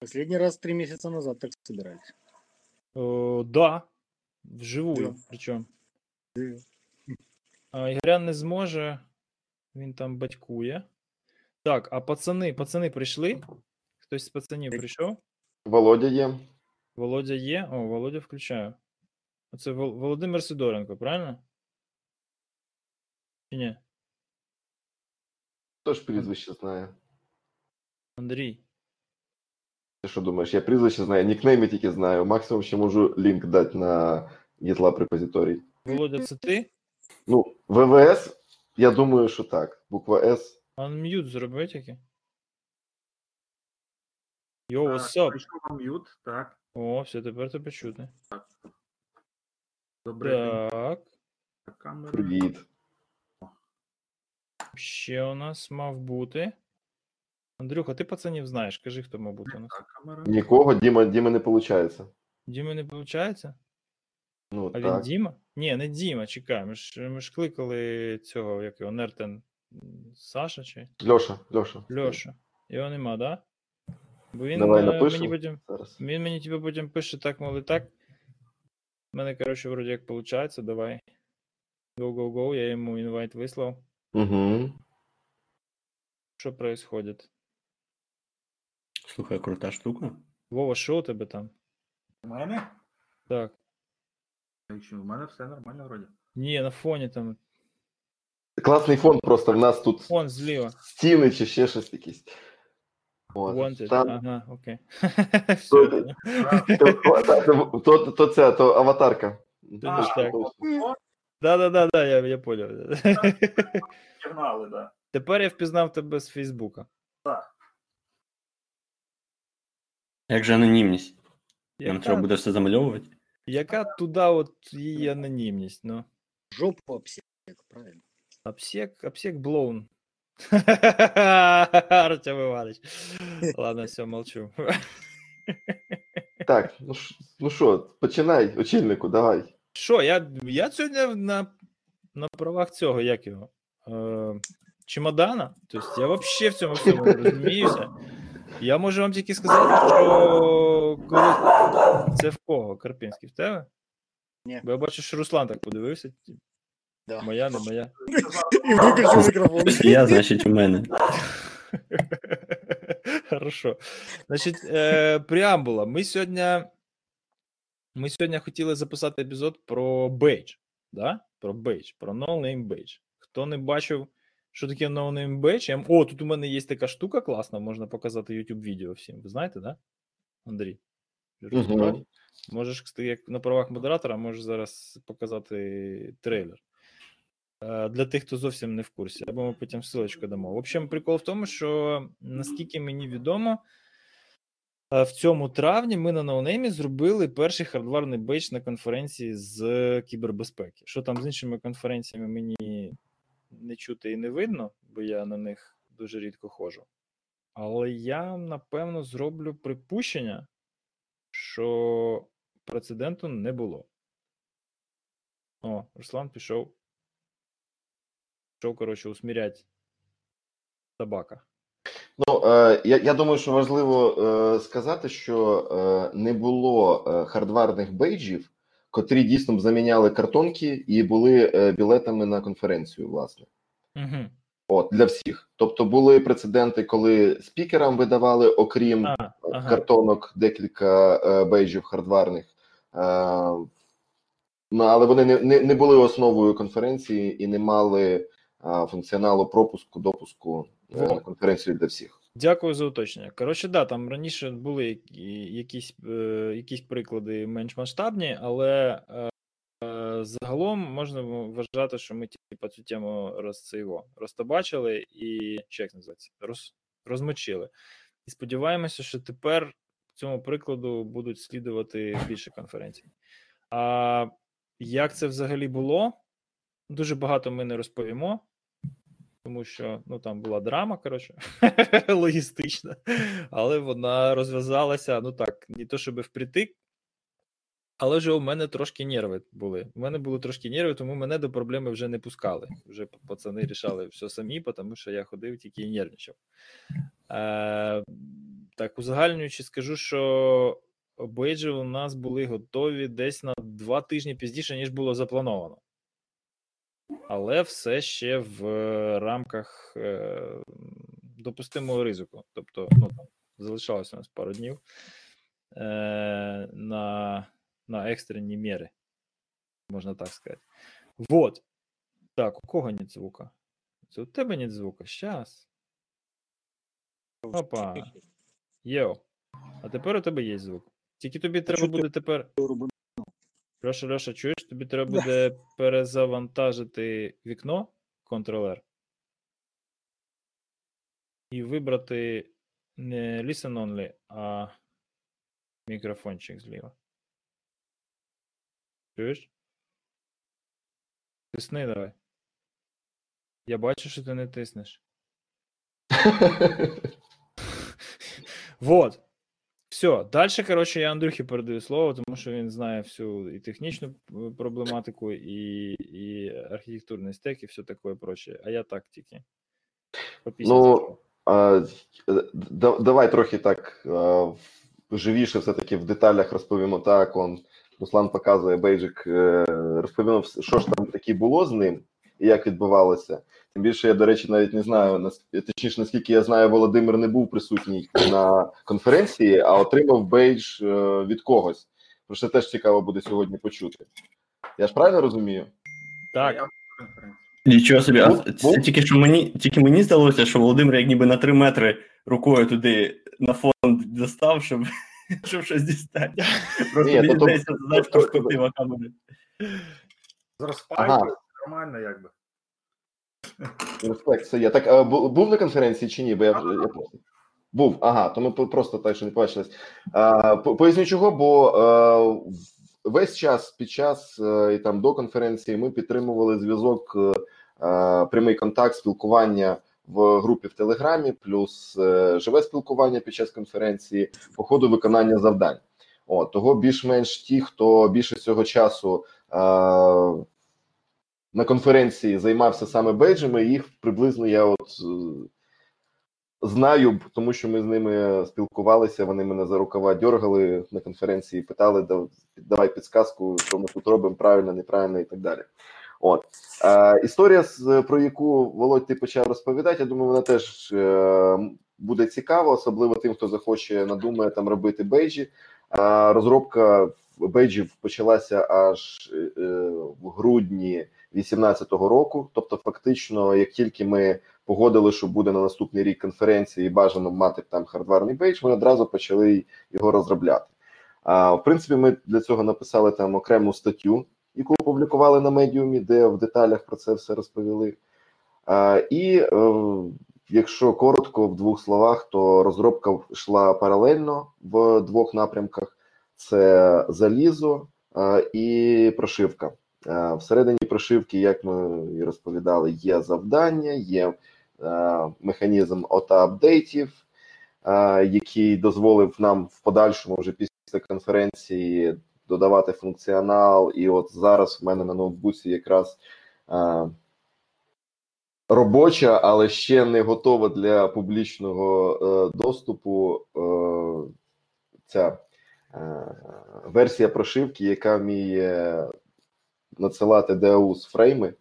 Последний раз три месяца назад так собирались. О, да, вживую, Да. причому. Да. А, Ігорян не зможе, він там батькує. Так, а пацани, пацани прийшли? Хтось з пацанів Так. прийшов? Володя є. Володя є? О, Володя включаю. Оце Вол- Володимир Сидоренко, правильно? Чи ні? Хто ж прізвище знає? Андрій. Ти що думаєш? Я прізвище знаю, нікнейми тільки знаю. Максимум ще можу лінк дати на GitLab репозиторій. Володя, це ти? Ну, ВВС, я думаю, що так. Буква С. Unmute зроби тільки. Так, what's up? Прийшов вам м'ют, так. О, все, тепер тебе чути. Добре, Так. камера. Привіт. Ще у нас мав бути. Андрюха, ти пацанів знаєш, кажи, хто мав бути у нас. Нікого, Діма, Діма не виходить. Діма не виходить? Ну, А він так. Діма? Ні, не Діма, чекай. Ми ж, ми ж кликали цього, як його, Нертен Саша чи Льоша, Льоша. Льоша. Його нема, да? Бо він Давай е, напишемо. мені потім. Зараз. Він мені тебе потім пише так, мол, і так. У мене, коротше, вроді як виходить, давай. Go, go, go, я йому інвайт вислав. Угу. Що происходит? Слухай, крута штука. Вова, що у тебе там? У мене? Так. Якщо у мене все нормально вроді. Ні, на фоні там Класний фон просто в нас тут фон зліва. стіни чи ще щось якісь. От. Wanted. Там, Ага, окей. То- Все, поняв. то, то, то, то це, то аватарка. Думаєш, так. О, Да-да-да, я, я поняв. Сигнали, да. Тепер я впізнав тебе з Фейсбука. Як же анонімність? Нам треба Яка, буде все замальовувати. яка туди от її анонімність, ну. Жопу обсек, правильно? Обсек, обсек блоун. Артем Иванович. Ладно, все, молчу. Так, ну ш- ну що, починай, очільнику, давай. Що, я, я сьогодні на, на правах цього, як його? Е, чемодана. Тобто я взагалі в цьому всьому розуміюся. Я можу вам тільки сказати, що коли це в кого? Карпінський, в тебе? Ні. Бо я бачу, що Руслан так подивився. Да. Моя, не моя. И выключил микрофон. Я, значить, у мене. Хорошо. Значить, е, преамбула. Ми сьогодні. Ми сьогодні хотіли записати епізод про badge. Да? Про badge, про No Name Badge. Хто не бачив, що таке No Name Badge, О, тут у мене є така штука класна, можна показати YouTube відео всім. Ви знаєте, да? Андрій? Розбирав? Можеш, як на правах модератора, можеш зараз показати трейлер. Е, Для тих, хто зовсім не в курсі, або ми потім ссылочку дамо. В общем, прикол в тому, що наскільки мені відомо, е, в цьому травні ми на No Name 'і зробили перший hardware 'ний бейдж на конференції з кібербезпеки. Що там з іншими конференціями мені не чути і не видно, бо я на них дуже рідко ходжу. Але я напевно зроблю припущення, що прецеденту не було. О, Руслан пішов. Пішов, коротше, усмірять собака. Ну, е, я, я думаю, що важливо е, сказати, що е, не було хардварних бейджів, котрі дійсно б заміняли картонки і були е, білетами на конференцію, власне. Угу. От, для всіх. Тобто були прецеденти, коли спікерам видавали, окрім А, е, ага. картонок, декілька е, бейджів хардварних. Е, ну, але вони не, не, не були основою конференції і не мали е, функціоналу пропуску, допуску е, на конференцію для всіх. Дякую за уточнення. Коротше, да, там раніше були якісь, е, якісь приклади менш масштабні, але е, загалом можна вважати, що ми типу, цю тему розцейво розтобачили і що як називається? Роз, розмочили. І сподіваємося, що тепер цьому прикладу будуть слідувати більше конференцій. А як це взагалі було? Дуже багато ми не розповімо, тому що ну там була драма, коротше, логістична, але вона розв'язалася, ну так, не то щоб впритик, але вже у мене трошки нерви були. У мене були трошки нерви, тому мене до проблеми вже не пускали. Вже пацани рішали все самі, тому що я ходив тільки і нервничав. Е, Так, узагальнюючи, скажу, що бейджі у нас були готові десь на два тижні пізніше, ніж було заплановано. Але все ще в рамках е, допустимого ризику. Тобто, ну, там, залишалося у нас пару днів е, на, на екстрені міри, можна так сказати. Вот. Так, у кого нет звука? Це у тебе нет звука. Щас. Опа. Йоу. А тепер у тебе є звук. Тільки тобі треба буде тепер. Льоша, Льоша, чуєш, тобі треба буде перезавантажити вікно Ctrl-R і вибрати не Listen Only, а мікрофончик зліва. Чуєш? Тисни давай. Я бачу, що ти не тиснеш. Вот. Все. Дальше, коротше, я Андрюхі передаю слово, тому що він знає всю і технічну е, проблематику, і, і архітектурний стек, і все таке прочее. А я так тільки. Ну, А, е, да- давай трохи так а, живіше, все-таки в деталях розповімо так. Он Руслан показує бейджик, е, розповімо, що ж там таке було з ним і як відбувалося. Тим більше я, до речі, навіть не знаю, нас- точніше, наскільки я знаю, Володимир не був присутній на конференції, а отримав бейдж е, від когось. Про що теж цікаво буде сьогодні почути. Я ж правильно розумію? Так. Нічого собі, а це тільки що мені тільки мені здалося, що Володимир як ніби на три метри рукою туди на фонд достав, щоб, щоб щось дістати. Просто Ні, мені здається, знаєш, перспектива камери. З розпайкою Ага. нормально, якби. Респект, це є. Так, а, був на конференції чи ні? Бо я, вже- я. Був, ага, то ми просто так, що не побачились. А, поясню чого, бо а, весь час під час е, і там до конференції ми підтримували зв'язок, е, е, прямий контакт, спілкування в групі в Телеграмі, плюс е, живе спілкування під час конференції по ходу виконання завдань. От, того більш-менш ті, хто більше цього часу на конференції займався саме бейджами, їх приблизно я от е, знаю, тому що ми з ними спілкувалися. Вони мене за рукава дергали на конференції, питали, «Да- давай підсказку, що ми тут робимо правильно, неправильно і так далі. От е, історія, про яку Володь ти почав розповідати, я думаю, вона теж е, буде цікава, особливо тим, хто захоче надумає там робити бейджі. А розробка бейджів почалася аж е, в грудні 2018 року. Тобто, фактично, як тільки ми погодили, що буде на наступний рік конференції, і бажано мати там hardware 'ний бейдж, ми одразу почали його розробляти. А в принципі, ми для цього написали там окрему статтю, яку опублікували на медіумі, де в деталях про це все розповіли. А, і е, якщо коротко, в двох словах, то розробка йшла паралельно в двох напрямках: це залізо і прошивка. Е, Всередині прошивки, як ми і розповідали, є завдання, є е, механізм ота-апдейтів, е, який дозволив нам в подальшому, вже після конференції, додавати функціонал. І от зараз в мене на ноутбуці якраз робоча, але ще не готова для публічного доступу. Ця версія прошивки, яка вміє надсилати з фрейми е,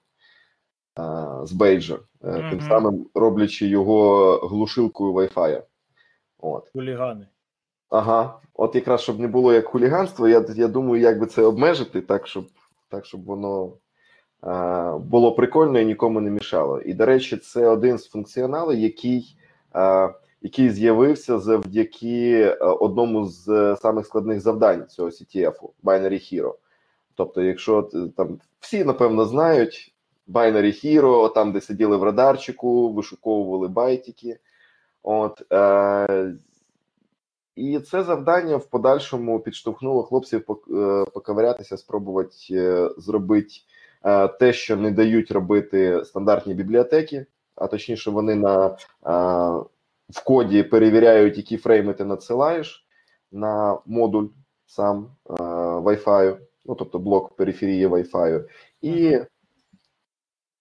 з бейджа, е, тим самим роблячи його глушилкою Wi-Fi. От. хулігани. Ага, от якраз щоб не було як хуліганство, я, я думаю, як би це обмежити, так щоб, так, щоб воно а, було прикольно і нікому не мішало. І, до речі, це один з функціоналів, який, а, який з'явився завдяки одному з е, самих складних завдань цього CTF Binary Hero. Тобто, якщо там всі напевно знають Binary Hero, там, де сиділи в радарчику, вишуковували байтики. От, е, і це завдання в подальшому підштовхнуло хлопців е, поковирятися, спробувати е, зробити е, те, що не дають робити стандартні бібліотеки, а точніше, вони на е, в коді перевіряють, які фрейми ти надсилаєш на модуль сам е, Wi-Fi, ну тобто блок периферії Wi-Fi. І,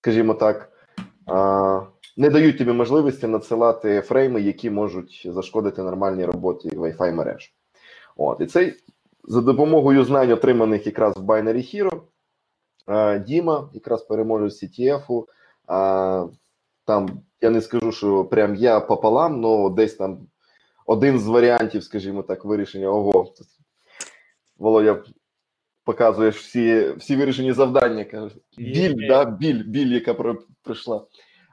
скажімо так, не дають тобі можливості надсилати фрейми, які можуть зашкодити нормальній роботі Wi-Fi мереж. От, і цей за допомогою знань, отриманих якраз в Binary Hero, Діма, якраз переможець CTF, е, там я не скажу, що прям я пополам, але десь там один з варіантів, скажімо так, вирішення. Ого, Володя, показуєш всі, всі вирішені завдання. Каже, біль, Є. да, біль, біль, яка про- прийшла.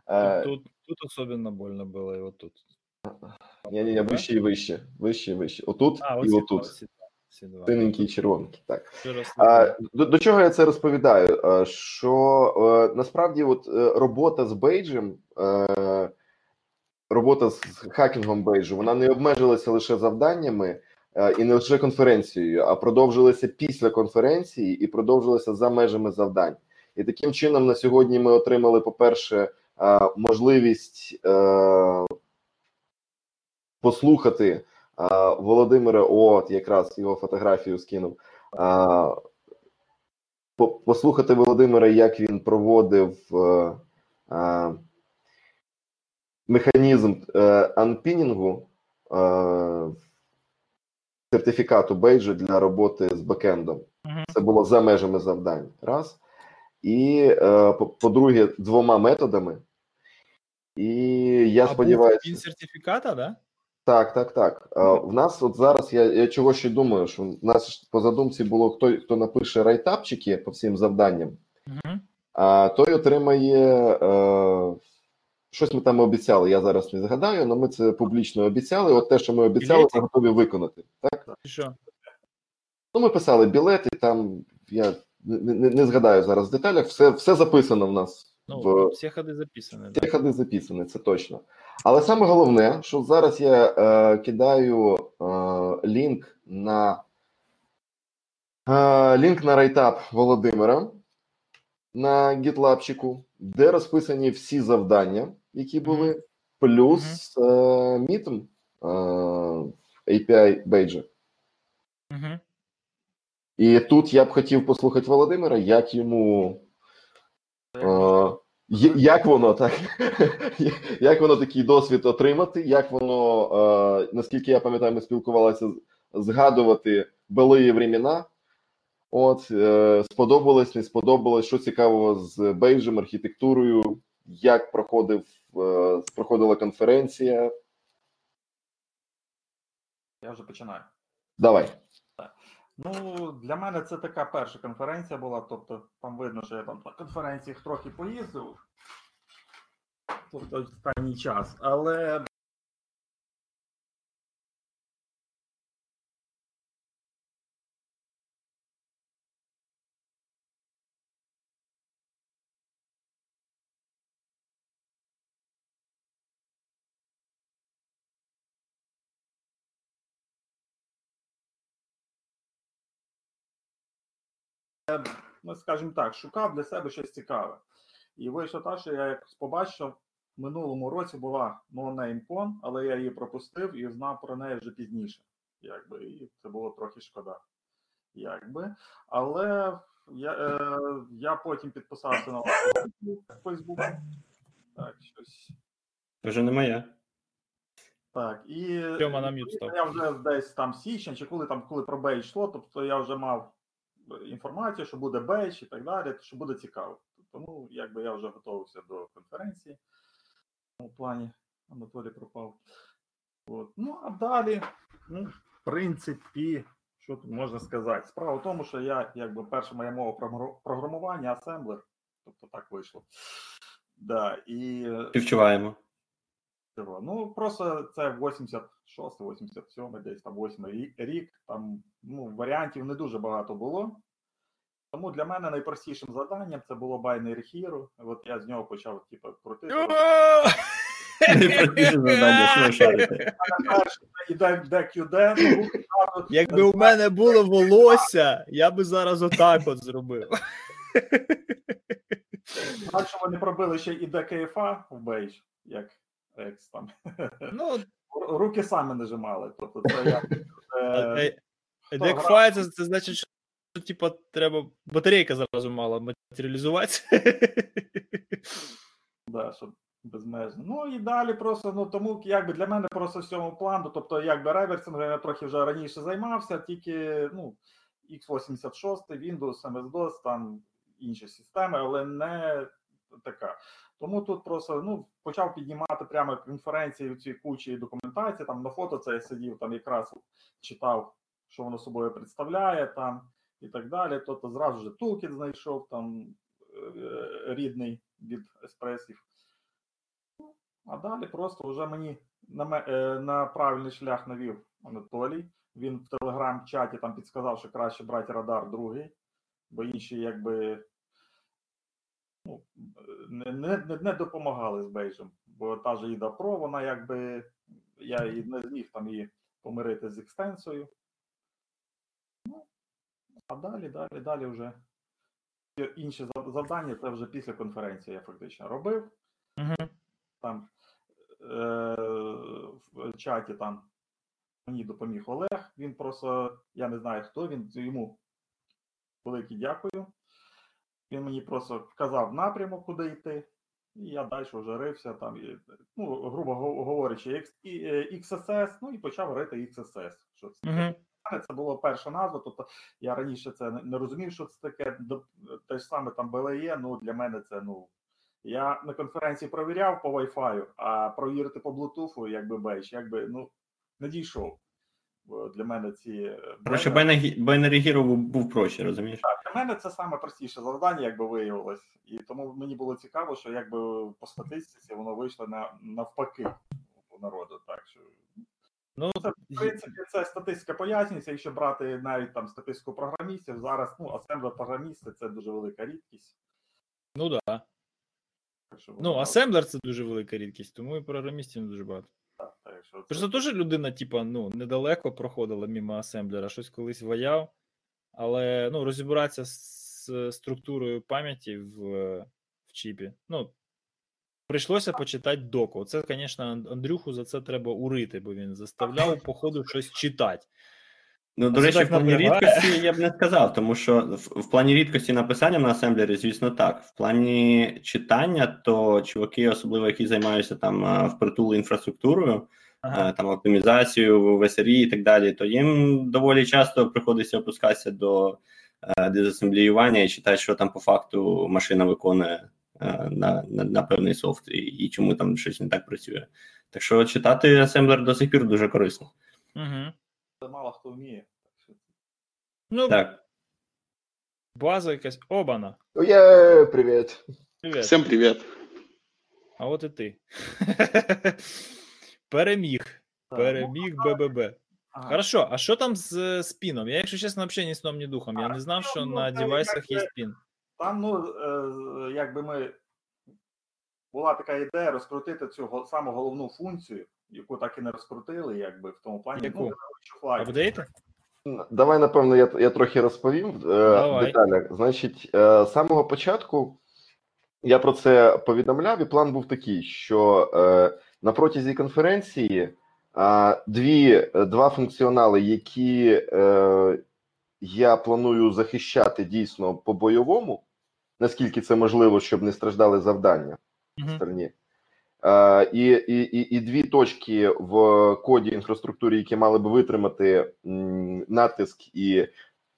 Е, Тут, тут особенно больно было, и вот тут. ні, ні, ні, вище і вище, вище і вище. Отут А, і отут. Всі, всі і червоненький. Так. А, до, до чого я це розповідаю? Е, Що е, насправді от робота з бейджем, робота з хакінгом бейджу, вона не обмежилася лише завданнями і не лише конференцією, а продовжилася після конференції і продовжилася за межами завдань. І таким чином на сьогодні ми отримали, по-перше, е, можливість е, послухати е, Володимира, от якраз його фотографію скинув. е, послухати Володимира, як він проводив е, е, механізм е, анпінінгу е, сертифікату бейджу для роботи з бекендом. Це було за межами завдань. Раз. І е, по- по-друге, двома методами. І я А сподіваюся. він сертифіката, да? Так, так, так. В нас от зараз я, я чого ще думаю, що в нас по задумці було хто, хто напише райтапчики по всім завданням, а той отримає е, щось ми там обіцяли. Я зараз не згадаю, але ми це публічно обіцяли. От те, що ми обіцяли, Білетик? ми готові виконати. Так? Що? Ну, ми писали білети, там я не, не, не згадаю зараз в деталях. Все, все записано в нас Ну, в всі ходи записані. Ті Да? ходи записані, це точно. Але саме головне, що зараз я е, кидаю е, лінк на е, лінк на райтап Володимира на гітлабчику, де розписані всі завдання, які були, плюс е, мітм е, API бейджа. Угу. І тут я б хотів послухати Володимира, як йому. Е, Як воно так? Як воно такий досвід отримати? Як воно, е, наскільки я пам'ятаю, ми спілкувалися згадувати былі времена? От е, сподобалось, не сподобалось, що цікавого з бейджем, архітектурою, як проходив проходила конференція. Я вже починаю. Давай. Ну, для мене це така перша конференція була. Тобто, там видно, що я там на конференціях трохи поїздив. Тобто останній час. Але ну, скажімо так, шукав для себе щось цікаве. І вийшло так, що я якось побачив, в минулому році була No Name але я її пропустив і знав про неї вже пізніше. Якби, і це було трохи шкода. Якби. Але я, е, я потім підписався на Фейсбук. Так, щось. Вже не моя. Так, і Тьома на м'ют став. я вже десь там січень, чи коли там коли про бейдж йшло, тобто я вже мав інформацію, що буде бейдж і так далі, що буде цікаво. Тому якби я вже готувався до конференції. У плані Анатолій пропав. От. Ну, а далі, ну, в принципі, що тут можна сказати? Справа в тому, що я, якби перша моя мова програ- програмування, асемблер, тобто так вийшло. Да, і Співчуваємо. Ну, просто це 86, 87, десь там 8 рік, рік. Там ну, варіантів не дуже багато було. Тому для мене найпростішим завданням це було Binary Hero. От я з нього почав типу, крутити. IDDQD, ну, Якби у мене було волосся, я би зараз отак от зробив. Так, що вони пробили ще і IDKFA в бейдж, як Екс там. Ну, Руки самі нажимали. Тобто це як. Декфай, це, це значить, що типа треба батарейка зразу мала матеріалізуватися. Да, щоб Безмежно. Ну і далі просто, ну тому якби для мене просто в цьому плану, тобто якби реверсингом я трохи вже раніше займався, тільки ну, x86, Windows, MS-DOS, там інші системи, але не така. Тому тут просто ну, почав піднімати прямо конференції ці кучі документації. Там на фото це я сидів, там якраз читав, що воно собою представляє там і так далі. Тобто зразу ж тулкіт знайшов там е, рідний від еспресів. А далі просто вже мені на, е, на правильний шлях навів Анатолій. Він в телеграм-чаті там підсказав, що краще брати радар другий, бо інші якби ну, не, не, не- не допомагали з бейджем. Бо та ж Іда Про, вона якби я і не зміг там її помирити з екстенсою. Ну, а далі, далі, далі вже інші завдання це вже після конференції я фактично робив Угу. там е, в чаті там мені допоміг Олег. Він просто, я не знаю хто він, йому велике дякую. Він мені просто вказав напрямок, куди йти, і я далі вже рився там, і, ну, грубо говорячи, X- і, е, XSS, ну і почав рити XSS. Що це? Мене це була перша назва, тобто я раніше це не- розумів, що це таке. Те ж саме там BLE, ну для мене це ну. Я на конференції провіряв по Wi-Fi, а провірити по Bluetooth, якби бейдж, якби ну не дійшов. Для мене ці е, бейджі- Binary Hero був, був проще, розумієш? для мене це саме простіше завдання, якби виявилось. І тому мені було цікаво, що якби по статистиці воно вийшло на навпаки у народу. Так що Ну, це, в принципі, це статистика пояснюється. Якщо брати навіть там статистику програмістів, зараз ну, асемблер програмісти це дуже велика рідкість. ну да. Так що Ну, асемблер це дуже велика рідкість, тому і програмістів не дуже багато. Що Просто теж людина, типа, ну, недалеко проходила мимо асемблера, щось колись ваяв, але ну, розібратися з структурою пам'яті в, в чіпі. Ну, прийшлося почитати доку. Це, звісно, Андрюху за це треба урити, бо він заставляв, походу, щось читати. Ну, до речі, в плані рідкості я б не сказав, тому що в, в плані рідкості написання на асемблері, звісно, так. В плані читання, то чуваки, особливо які займаються там е, впритул інфраструктурою, Ага. е, там оптимізацією в СРІ і так далі, то їм доволі часто приходиться опускатися до е, дезасембліювання і читати, що там по факту машина виконує на, на, на певний софт, і, і чому там щось не так працює. Так що читати асемблер до сих пір дуже корисно. Угу. Це мало хто вміє. Так що Ну, Так. база якась. Обана. Є, привіт. Привіт. Всем привет. А от і ти. Переміг. Переміг БББ. ага. Хорошо, а що там з е, спіном? Я, якщо чесно, взагалі ні сном, ні духом. Я не знав, що ну, на девайсах є спін. Там, ну, е, якби ми була така ідея розкрутити цю саму головну функцію, яку так і не розкрутили, якби в тому плані. Яку? Ну. Давай, напевно, я, я трохи розповім е, в деталях. Значить, е, з самого початку я про це повідомляв, і план був такий, що е, на протязі конференції е, дві, два функціонали, які е, я планую захищати дійсно по бойовому, наскільки це можливо, щоб не страждали завдання Мгм. стороні. Е, і, і, і, і дві точки в коді інфраструктури, які мали би витримати натиск і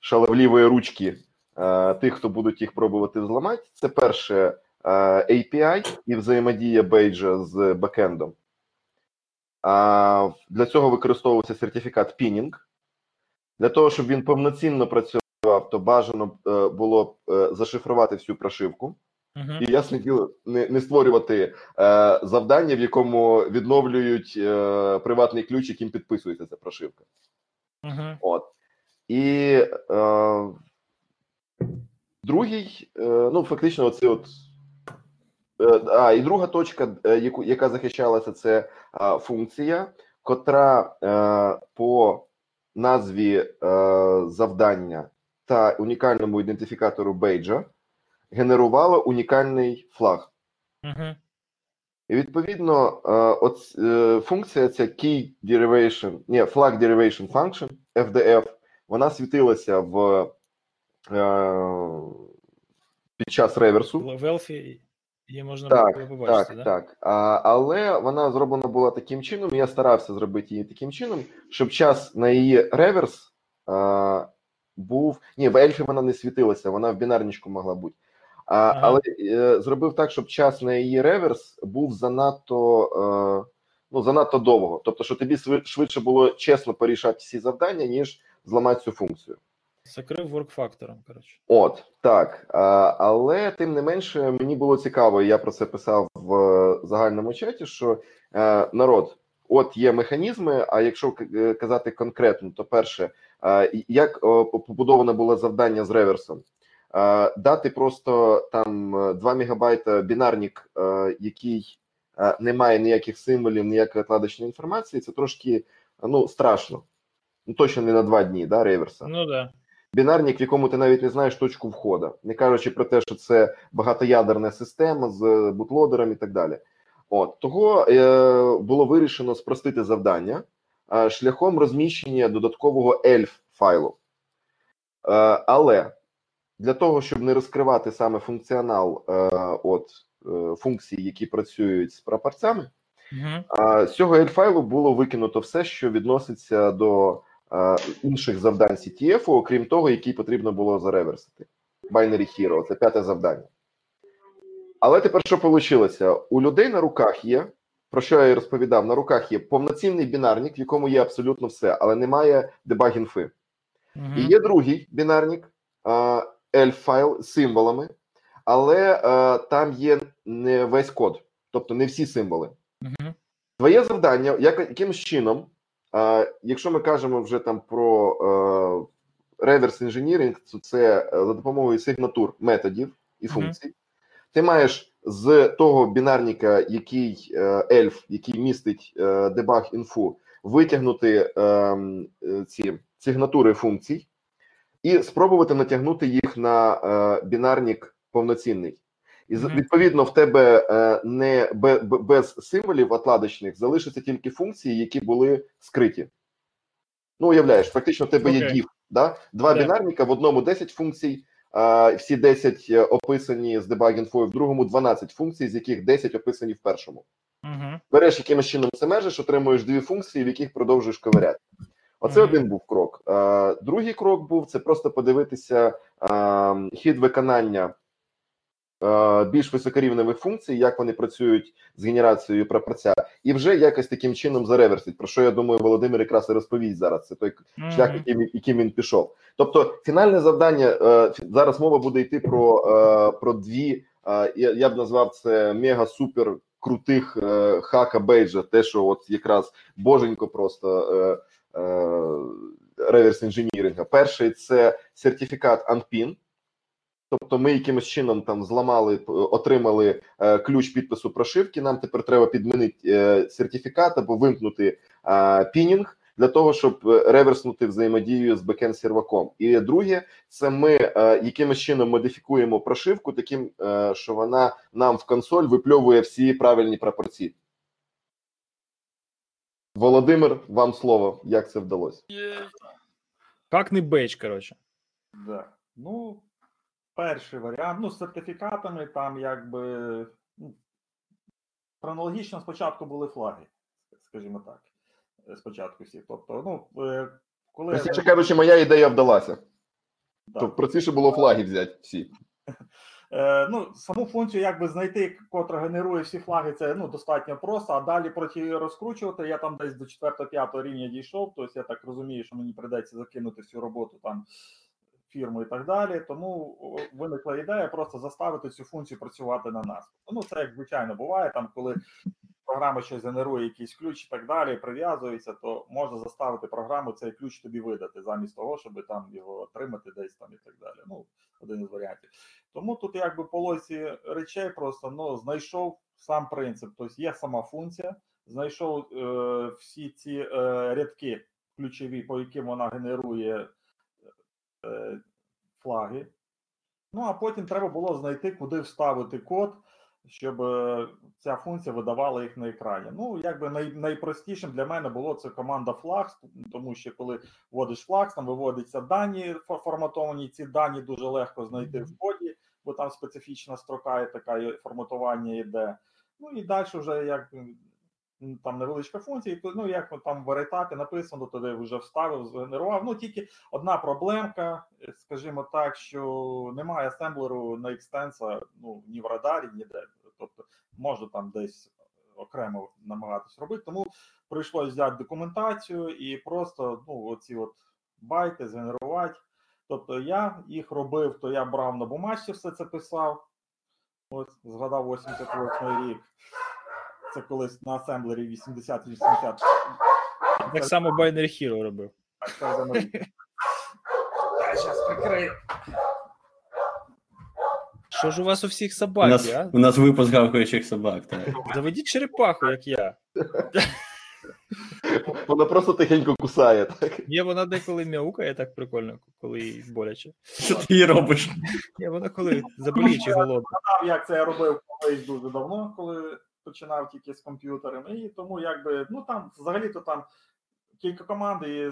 шаловливої ручки е, тих, хто будуть їх пробувати взламати. Це перше е, API і взаємодія бейджа з бекендом. Для цього використовувався сертифікат Pinning. Для того, щоб він повноцінно працював, то бажано було б зашифрувати всю прошивку. І ясне діло, не, не створювати е, завдання, в якому відновлюють е, приватний ключ, яким підписується ця прошивка. Мгм. От. І е, другий, е, ну, фактично, оце от. Е, а, і друга точка, е, яку, яка захищалася, це е, функція, котра е, по назві е, завдання та унікальному ідентифікатору бейджа генерувала унікальний флаг. Мгм. І відповідно, е, от е, функція ця Key Derivation, ні, Flag Derivation Function, FDF, вона світилася в е, під час реверсу. В Елфі Її можна Так, було побачити, так, да? так. А, але вона зроблена була таким чином. Я старався зробити її таким чином, щоб час на її реверс а, був. Ні, в ельфі вона не світилася, вона в бінарничку могла бути. А, Але е, зробив так, щоб час на її реверс був занадто, е, ну, занадто довго. Тобто, що тобі швидше було чесно порішати всі завдання, ніж зламати цю функцію. Закрив ворк-фактором, коротше. От так, а, але тим не менше, мені було цікаво, я про це писав в е, загальному чаті. Що е, народ, от є механізми. А якщо е, казати конкретно, то перше, е, як побудоване було завдання з реверсом, дати просто там е, 2 мегабайта бінарник, е, який е, не має ніяких символів, ніякої отладочної інформації, це трошки ну страшно. Ну точно не на два дні, да, реверса Ну да. бінарник, в якому ти навіть не знаєш точку входу, не кажучи про те, що це багатоядерна система з бутлодером і так далі. От того е, було вирішено спростити завдання е, шляхом розміщення додаткового ELF файлу. Е, але для того, щоб не розкривати саме функціонал е, от е, функцій, які працюють з прапорцями, а, З цього ель-файлу було викинуто все, що відноситься до а, інших завдань CTF, окрім того, який потрібно було зареверсити. Binary Hero, це п'яте завдання. Але тепер що вийшло? У людей на руках є, про що я і розповідав, на руках є повноцінний бінарник, в якому є абсолютно все, але немає дебаг-інфи. Угу. І є другий бінарник, ель-файл з символами, але а, там є не весь код, тобто не всі символи. Угу. Твоє завдання, як, якимсь чином, е, якщо ми кажемо вже там про е, реверс інженіринг, то це е, за допомогою сигнатур методів і функцій. Ти маєш з того бінарника, який е, ельф, який містить е, дебаг інфу, витягнути е, е, ці сигнатури функцій і спробувати натягнути їх на е, бінарник повноцінний. І відповідно в тебе е, не бе- бе- без символів отладочних залишаться тільки функції, які були скриті. Ну, уявляєш, фактично в тебе є Окей. div, да? два Да. бінарника, в одному 10 функцій, а, всі 10 е, описані з дебаг-інфою, в другому 12 функцій, з яких 10 описані в першому. Угу. Береш якимось чином це мержиш, отримуєш дві функції, в яких продовжуєш ковиряти. Оце Мгм. один був крок. Другий крок був це просто подивитися хід виконання більш високорівневих функцій, як вони працюють з генерацією прапорця, і вже якось таким чином зареверсить. Про що я думаю, Володимир якраз і розповість зараз. Це той шлях, яким, яким він пішов. Тобто, фінальне завдання е, зараз мова буде йти про, е, про дві. е, я, б назвав це мега супер крутих хака бейджа. Те, що от якраз боженько просто реверс інженіринга. Перший це сертифікат Unpin. Тобто ми якимось чином там зламали, отримали е, ключ підпису прошивки. Нам тепер треба підмінити е, сертифікат або вимкнути е, пінінг для того, щоб е, реверснути взаємодію з бекенд серваком. І друге, це ми е, якимось чином модифікуємо прошивку, таким, е, що вона нам в консоль випльовує всі правильні пропорції. Володимир, вам слово. Як це вдалося? Як не бейдж, коротше. Да. Ну, перший варіант. Ну, з сертифікатами там якби. Ну, хронологічно спочатку були флаги, скажімо так. Спочатку всі. Тобто, ну, е, коли. Простіше кажучи, моя ідея вдалася. Да. Тобто простіше було флаги взяти всі. Е, ну, саму функцію, якби знайти, котра генерує всі флаги, це ну, достатньо просто. А далі проти розкручувати. Я там десь до 4-5 рівня дійшов. Тобто я так розумію, що мені прийдеться закинути всю роботу там фірму і так далі. Тому виникла ідея просто заставити цю функцію працювати на нас. Ну, це як звичайно буває, там коли програма щось генерує якийсь ключ і так далі, прив'язується, то можна заставити програму цей ключ тобі видати, замість того, щоб там його отримати десь там і так далі. Ну, один із варіантів. Тому тут якби по лосі речей просто ну, знайшов сам принцип. Тобто є сама функція, знайшов е, всі ці е, рядки ключові, по яким вона генерує е, флаги. Ну, а потім треба було знайти, куди вставити код, щоб е, ця функція видавала їх на екрані. Ну, якби най, найпростішим для мене було це команда flags, тому що коли вводиш flags, там виводяться дані фор- форматовані, ці дані дуже легко знайти в коді, бо там специфічна строка і така і форматування йде. Ну і далі вже як там невеличка функція, ну як там в етапі написано, туди вже вставив, згенерував. Ну тільки одна проблемка, скажімо так, що немає асемблеру на екстенса ну, ні в радарі, ніде. Тобто можна там десь окремо намагатись робити. Тому прийшлося взяти документацію і просто ну, оці от байти згенерувати. Тобто я їх робив, то я брав на бумажці, все це писав. Ось згадав 88 рік. Це колись на асемблері 80-80. Так само Binary Hero робив. Зараз прикрию. Що ж у вас у всіх У собаки, нас, а? у нас випуск гавкаючих собак. Так. Заведіть черепаху, як я. Вона просто тихенько кусає. Так? Є вона деколи мяукає так прикольно, коли їй боляче. Що ти її робиш? Є вона коли заболіє чи голодна. знав, як це я робив колись дуже давно, коли починав тільки з комп'ютерами. І тому якби ну там взагалі-то там кілька команд і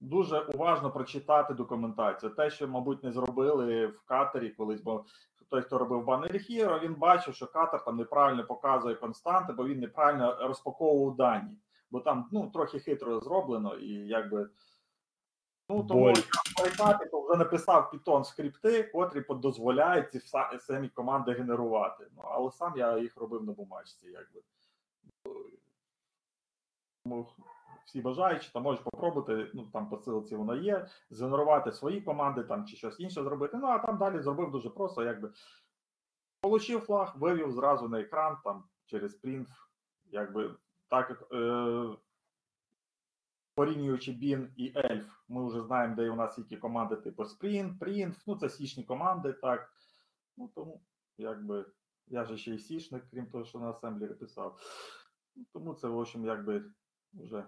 дуже уважно прочитати документацію. Те, що, мабуть, не зробили в катері колись, бо той, хто робив банері Hero, він бачив, що катер там неправильно показує константи, бо він неправильно розпаковував дані. Бо там ну трохи хитро зроблено, і якби. Ну, тому етапі то вже написав Python скрипти, котрі дозволяють ці самі команди генерувати. Ну, але сам я їх робив на бумажці, якби. Всі бажаючі, там можеш попробувати, ну там по силці воно є, згенерувати свої команди там чи щось інше зробити. Ну а там далі зробив дуже просто, якби получив флаг, вивів зразу на екран там через принт, якби так е, порівнюючи BIN і ELF, ми вже знаємо, де у нас які команди типу Sprint, Print, ну це січні команди, так. Ну тому, якби, я же ще й січник, крім того, що на асемблері писав. Ну, тому це, в общем, якби вже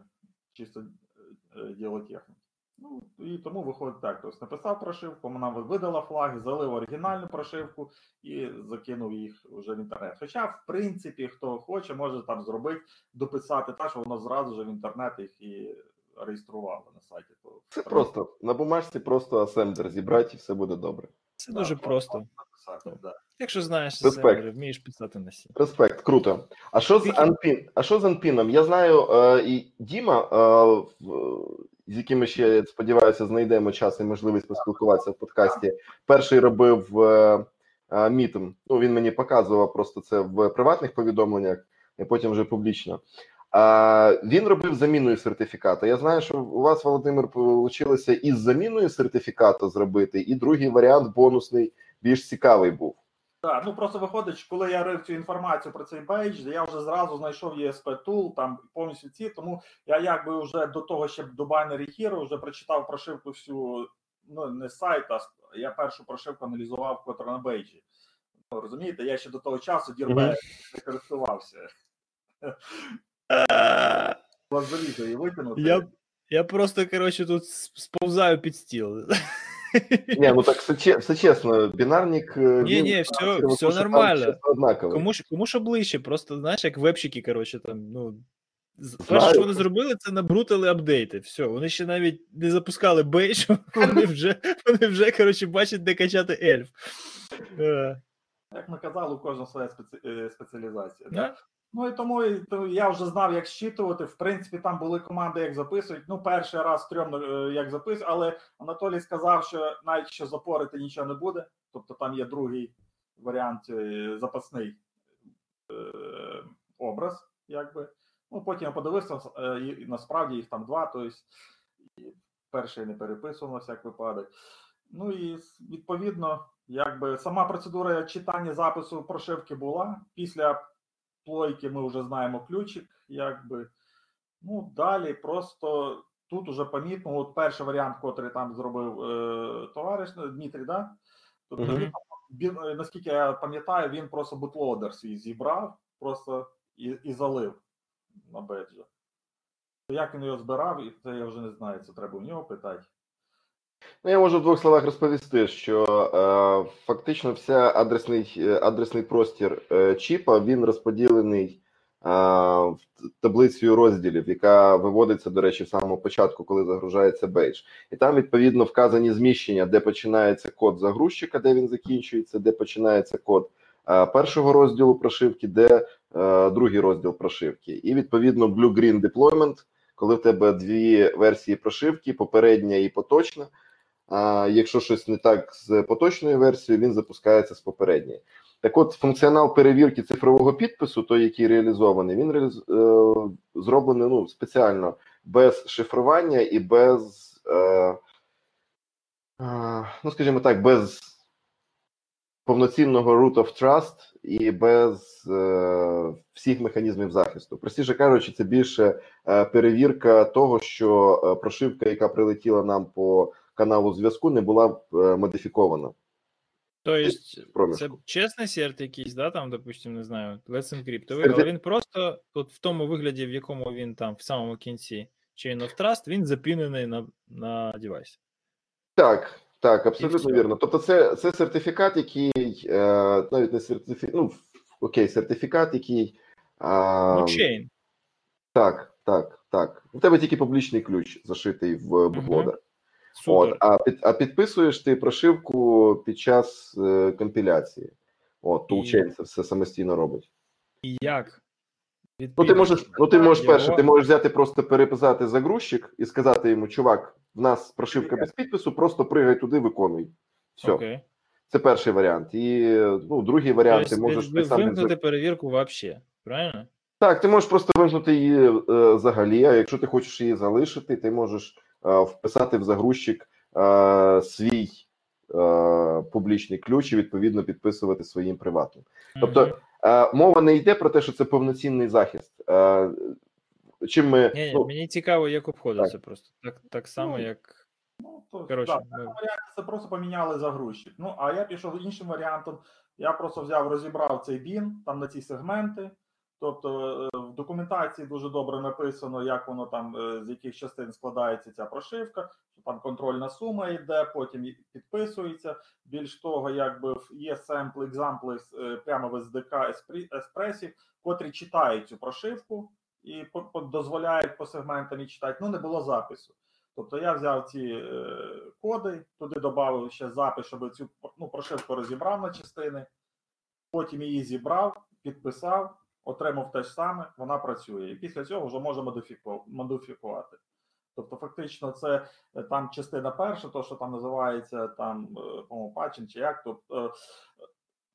чисто е, е, діло техніки. Ну, і тому виходить так. Тобто написав прошивку, вона видала флаги, залив оригінальну прошивку і закинув їх вже в інтернет. Хоча, в принципі, хто хоче, може там зробити, дописати так, що воно зразу ж в інтернет їх і реєструвало на сайті. Це просто на бумажці просто асемблер зібрати і все буде добре. Це дуже просто. Написати, да. Якщо знаєш Респект. вмієш писати на сі. Респект, круто. А що з Анпін? А що з Анпіном? Я знаю, е, і Діма, е, з яким ще я сподіваюся, знайдемо час і можливість поспілкуватися в подкасті. Перший робив е, е, мітинг. Ну він мені показував просто це в приватних повідомленнях, і потім вже публічно. А він робив заміною сертифіката. Я знаю, що у вас, Володимир, вийшло із заміною сертифіката зробити, і другий варіант бонусний більш цікавий був. Так, ну просто виходить, коли я рив цю інформацію про цей бейдж, я вже зразу знайшов ESP Tool, там повністю ці, тому я якби вже до того, ще до Binary Hero вже прочитав прошивку всю, ну не з сайта, а я першу прошивку аналізував котра на бейджі. Ну, розумієте, я ще до того часу дірбе не користувався. Вас залізо і витягнути. Я, я просто, коротше, тут сповзаю під стіл. Ні, ну так все, чесно, бінарник. Ні, ні, все, все нормально. Кому ж, кому що ближче, просто знаєш, як вебчики, коротше, там, ну. Перше, що вони зробили, це набрутили апдейти. Все, вони ще навіть не запускали бейдж, вони вже, вони вже коротше, бачать, де качати ельф. Як ми казали, у кожного своя спеці... е, спеціалізація. да? Ну і тому я вже знав, як щитувати. В принципі, там були команди, як записують. Ну, перший раз стрьомно, е, як записують, але Анатолій сказав, що навіть що запорити нічого не буде. Тобто там є другий варіант е, запасний е, образ, якби. Ну, потім я подивився, і насправді їх там два, тобто перший не переписував на всяк випадок. Ну і відповідно, якби сама процедура читання запису прошивки була. Після плойки ми вже знаємо ключик, якби. Ну, далі просто тут уже помітно, от перший варіант, котрий там зробив е, товариш ну, Дмитрій, да? Тобто Мгм. він, він, е, наскільки я пам'ятаю, він просто бутлодер свій зібрав просто і, і залив на беджа. Як він його збирав, і це я вже не знаю, це треба у нього питати. Ну, я можу в двох словах розповісти, що е, фактично вся адресний, е, адресний простір е, чіпа він розподілений е, таблицею розділів, яка виводиться, до речі, в самому початку, коли загружається бейдж. І там відповідно вказані зміщення, де починається код загрузчика, де він закінчується, де починається код е, першого розділу прошивки, де е, другий розділ прошивки. І відповідно blue-green deployment, коли в тебе дві версії прошивки, попередня і поточна. А якщо щось не так з поточною версією, він запускається з попередньої. Так от, функціонал перевірки цифрового підпису, той, який реалізований, він реаліз... е, зроблений ну, спеціально без шифрування і без, е, е, ну скажімо так, без повноцінного root of trust і без всіх механізмів захисту. Простіше кажучи, це більше перевірка того, що прошивка, яка прилетіла нам по каналу зв'язку, не була е, модифікована. Тобто, це чесний серт якийсь, да, там, допустим, не знаю, Let's Encrypt, але він просто от в тому вигляді, в якому він там в самому кінці Chain of Trust, він запінений на, на девайсі. Так, так, абсолютно вірно. Тобто, це, це сертифікат, який е, навіть не сертифікат, ну окей, сертифікат, який а, Ну, chain. так, так, так. У тебе тільки публічний ключ зашитий в бутлодер. От, а, під, а підписуєш ти прошивку під час е, компіляції. От, І- Toolchain це все самостійно робить. І як? Ну, ти можеш, ну, ти можеш перше, ти можеш взяти просто переписати загрузчик і сказати йому, чувак, в нас прошивка без підпису, просто пригай туди, виконуй. Все. Окей. Це перший варіант. І ну, другий варіант, ти можеш ви- ти сам вимкнути перевірку вообще, правильно? так, ти можеш просто вимкнути її е, взагалі. А якщо ти хочеш її залишити, ти можеш вписати в загрузчик е, свій е, публічний ключ і відповідно підписувати своїм приватним. Тобто, Е, мова не йде про те, що це повноцінний захист. Е, чим ми Ні, ні, ну, мені цікаво, як обходиться просто. Так, так само, Ну, як. Ну, то, Коротше, да, ми- це просто поміняли загрузчик. Ну, а я пішов іншим варіантом. Я просто взяв, розібрав цей бін там на ці сегменти. Тобто е, в документації дуже добре написано, як воно там е, з яких частин складається ця прошивка, що там контрольна сума йде, потім підписується. Більш того, якби є семпли, екзампли е, прямо в SDK еспресів, котрі читають цю прошивку і дозволяють по сегментам і читати. Ну не було запису. Тобто я взяв ці коди, туди додав ще запис, щоб цю ну, прошивку розібрав на частини, потім її зібрав, підписав, отримав те ж саме, вона працює. І після цього вже може модифікувати. Тобто, фактично, це е, там частина перша, то що там називається там е, по-моєму, чи як, тобто, е,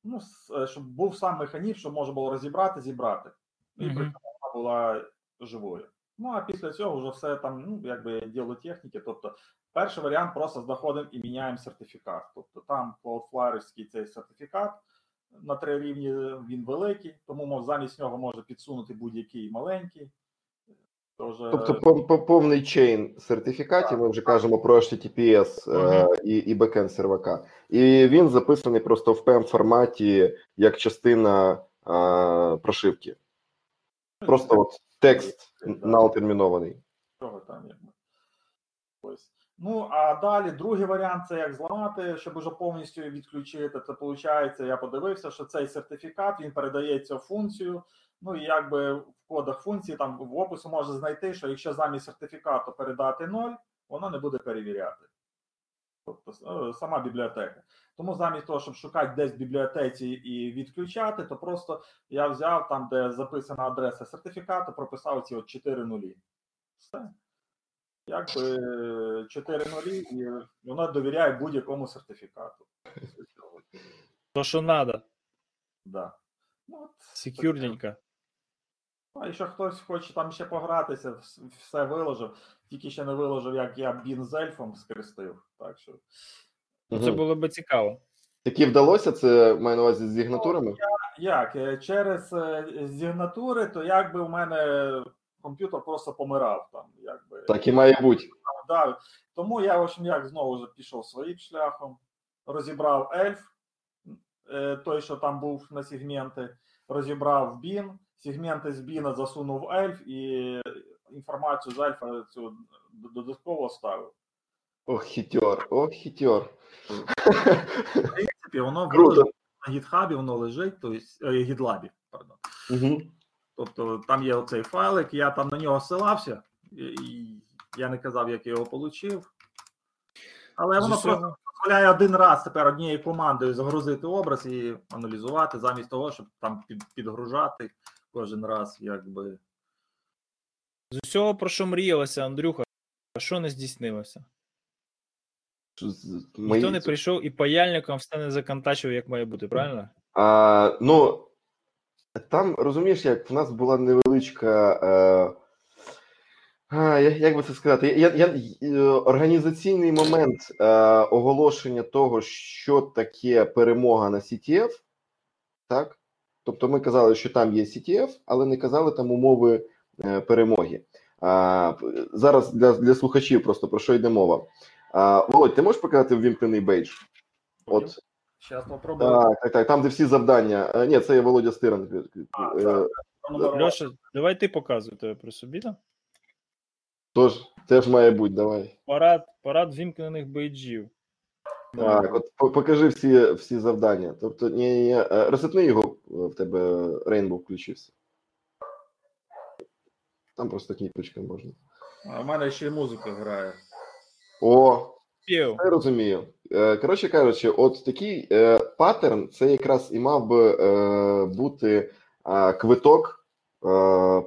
ну, щоб був сам механізм, щоб можна було розібрати, зібрати. І Мгм. при цьому вона була живою. Ну а після цього вже все там, ну якби діло техніки. Тобто, перший варіант просто знаходимо і міняємо сертифікат. Тобто там Cloudflare цей сертифікат на три рівні він великий, тому мов, замість нього може підсунути будь-який маленький. Тож, е, тобто пов- пов- повний чейн сертифікатів, ми вже кажемо про HTTPS е, і, і бекенд сервака. І він записаний просто в PEM форматі як частина е, прошивки. Просто от текст налтермінований. Чого там якби. Ось. Ну, а далі другий варіант це як зламати, щоб уже повністю відключити. Це виходить, я подивився, що цей сертифікат він передається функцію. Ну і якби в кодах функції там в опису може знайти, що якщо замість сертифікату передати 0, воно не буде перевіряти. Тобто е, сама бібліотека. Тому замість того, щоб шукати десь в бібліотеці і відключати, то просто я взяв там, де записана адреса сертифікату, прописав ці от 4 нулі. Все. Якби 4 нулі, і воно довіряє будь-якому сертифікату. То, що надо. Да. Ну, Секюрненько. а якщо хтось хоче там ще погратися, все виложив, тільки ще не виложив, як я бін з ельфом скрестив. Так що Ну, Це було би цікаво. Такі вдалося, це маю на увазі з сигнатурами. як е, через е, зігнатури, то якби у мене комп'ютер просто помирав там. Якби Так і має бути. да. Тому я, в общем, як знову ж пішов своїм шляхом, розібрав ельф, е, той, що там був на сегменти, розібрав бін, сегменти з біна засунув ельф і інформацію з ельфа цю додатково ставив. Ох, хітьор, ох, хітьор. В принципі, воно Круто. на гітхабі, воно лежить, тобто е, гітлабі, пардон. Угу. Тобто там є оцей файлик, я там на нього ссилався, і, я не казав, як я його отримав. Але воно усього- просто дозволяє один раз тепер однією командою загрузити образ і аналізувати, замість того, щоб там підгружати кожен раз, якби. З усього, про що мріялося, Андрюха, а що не здійснилося? Ніхто не прийшов і паяльником все не законтачив, як має бути, правильно? А, ну, там, розумієш, як в нас була невеличка. Е, як би це сказати, я, я, е, організаційний момент е, оголошення того, що таке перемога на CTF, так? Тобто ми казали, що там є CTF, але не казали там умови е, перемоги. А, зараз для, для слухачів просто про що йде мова. А, Володь, ти можеш показати ввімкнений бейдж? От Зараз попробую. так, так, так, там, де всі завдання. Е, Ні, це є Володя Стиран. А, Е, так. Льоша, давай ти показуй тебе при собі там. Тож, теж має бути, давай. Парад, парад вімкнених бейджів. Так, от покажи всі, всі завдання. Тобто, ні, е, розсипни його, е, в тебе Rainbow включився. Там просто кніпочка можна. А в мене ще й музика грає. О. я розумію. Е, Коротше кажучи, от такий е, pattern це якраз і мав би е, бути квиток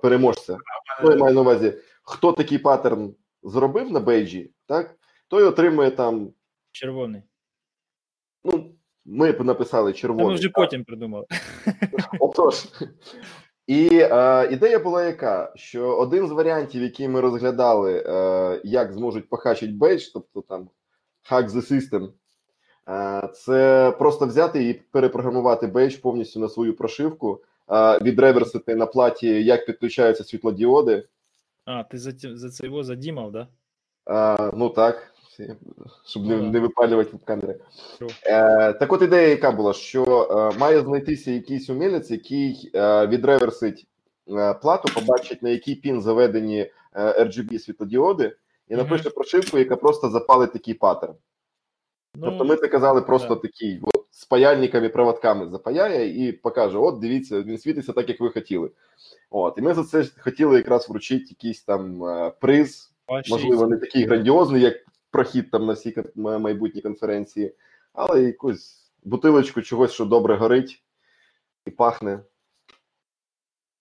переможця. Ну, я маю на увазі, хто такий pattern зробив на бейджі, так, той отримує там, Червоний. ну, ми б написали червоний. ми вже потім придумали. Отож. І е, ідея була яка? Що один з варіантів, який ми розглядали, е, як зможуть похачити бейдж, тобто там hack the system, е, це просто взяти і перепрограмувати бейдж повністю на свою прошивку, е, відреверсити на платі, як підключаються світлодіоди. А, ти за, за це його задімав, да? Е, ну так, щоб не, Ну да. не випалювати камери. Е, так от ідея, яка була, що має знайтися якийсь умілець, який відреверсить плату, побачить, на який пін заведені RGB світлодіоди, і напише прошивку, яка просто запалить такий паттерн. Ну, тобто ми це казали просто да. такий, от, з паяльниками, проводками запаяє і покаже: от, дивіться, він світиться так, як ви хотіли. От, і ми за це хотіли якраз вручити якийсь там е, приз, можливо, не такий грандіозний, як прохід там на всі кон- м- майбутні конференції, але якусь бутилочку чогось, що добре горить і пахне.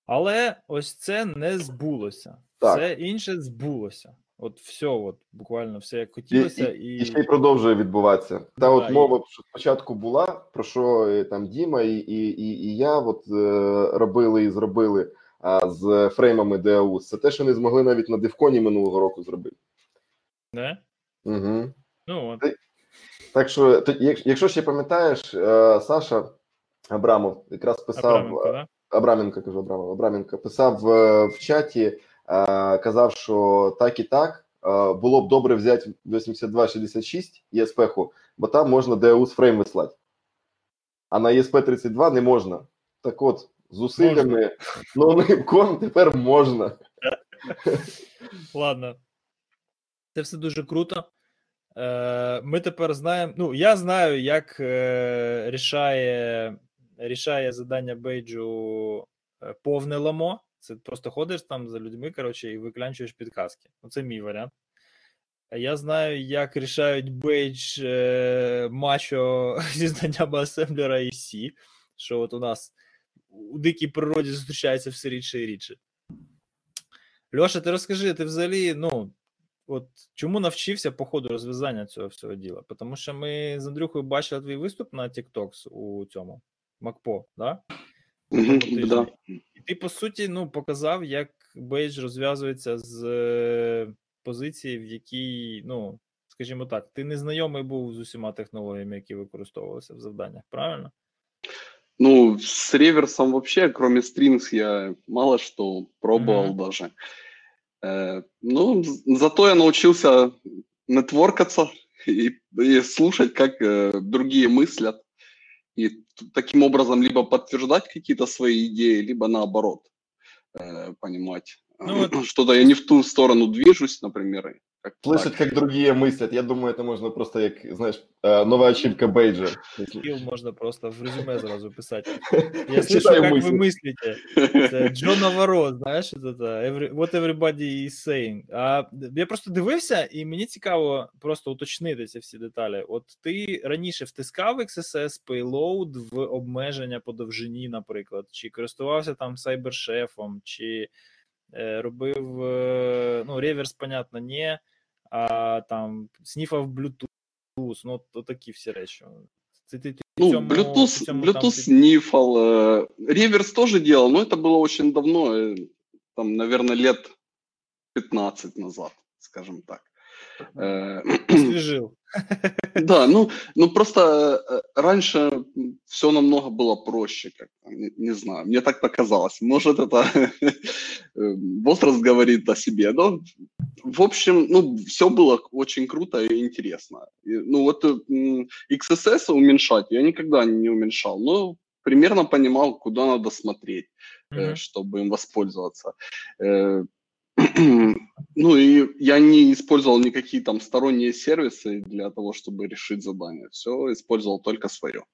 Але ось це не збулося. Так. Все інше збулося. От все, от буквально все як хотілося, і, і, і ще й продовжує відбуватися. Та Да, от і- мова що спочатку була, про що е, там Діма і, і, і, і я от, е, робили і зробили а, з фреймами DAUS. Це те, що не змогли навіть на Дивконі минулого року зробити. не? Угу. Ну, от. Так що, то, як- якщо ще пам'ятаєш, е, Саша Абрамов якраз писав. Абраменко, да? Абраменко кажу Абрамов, Абраменко писав е, в чаті, казав, що так і так е, було б добре взяти 8266 ESP, бо там можна DAUS фрейм вислати. А на ESP32 не можна. Так от, з усиллями новим ком тепер можна. Ладно. Це все дуже круто. Е, Ми тепер знаємо. Ну, я знаю, як е, рішає, рішає задання бейджу е, повне ламо. Це просто ходиш там за людьми, коротше, і виклянчуєш підказки. Оце мій варіант. Я знаю, як рішають бейдж е, мачо зі знаннями асемблера і всі, що от у нас у дикій природі зустрічається все рідше і рідше. Льоша, ти розкажи, ти взагалі, ну, от чому навчився по ходу розв'язання цього всього діла? Тому що ми з Андрюхою бачили твій виступ на TikToks у цьому Макпо, да? Мгм, тижні. да. І ти, по суті, ну, показав, як бейдж розв'язується з е, позиції, в якій, ну, скажімо так, ти не знайомий був з усіма технологіями, які використовувалися в завданнях, правильно? Ну, с реверсом вообще, кроме strings, я мало что пробовал Мгм. даже. Э, ну, з- зато я научился нетворкаться и, и слушать, как э, другие мыслят. И таким образом либо подтверждать какие-то свои идеи, либо наоборот э, понимать. Ну вот- Что-то я не в ту сторону движусь, например, Как Слышать, так. как другие мыслят. Я думаю, это можно просто, як, знаешь, э, новая ачивка бейджа. Скіл можна просто в резюме зразу писати. Я слышу, Читаю як ви мысли. мислите. Це Джо Наваро, знаєш, це, це, every, what everybody is saying. А я просто дивився, і мені цікаво просто уточнити ці всі деталі. От ти раніше втискав XSS payload в обмеження по довжині, наприклад, чи користувався там сайбершефом, чи е, робив е, ну, реверс, понятно, ні, а там сніфав Bluetooth, ну, от такі всі речі. Це ти, ти в Ну, цьому- в Bluetooth, цьому там Bluetooth ти- снифал, э, реверс тоже делал, но это было очень давно, э, там, наверное, лет 15 назад, скажем так. Э, освіжив. Да, ну, ну просто э, раньше все намного было проще, как не, не знаю, мне так показалось. Может, это э, возраст говорит о себе, но в общем, ну, все было очень круто и интересно. И, ну, вот э, XSS уменьшать я никогда не уменьшал, но примерно понимал, куда надо смотреть, э, Мгм. чтобы им воспользоваться. Э, Ну и я не использовал никакие там сторонние сервисы для того, чтобы решить задание. Все использовал только свое.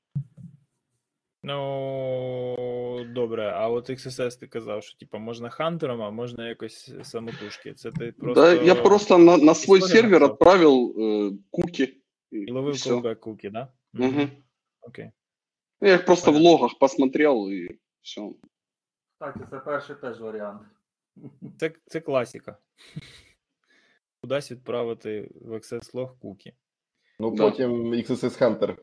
Ну, добре, а от XSS ти казав, що типа можна хантером, а можна якось самотужки. Це ти просто. Да, я просто на, на свой сервер отправил э, куки. І ловив всё. куки, да? Мгм. Окей. Я их просто в логах посмотрел и все. Кстати, це перший теж варіант. Це, це класіка. Кудись відправити в access log куки. Ну, Да. потім XSS Hunter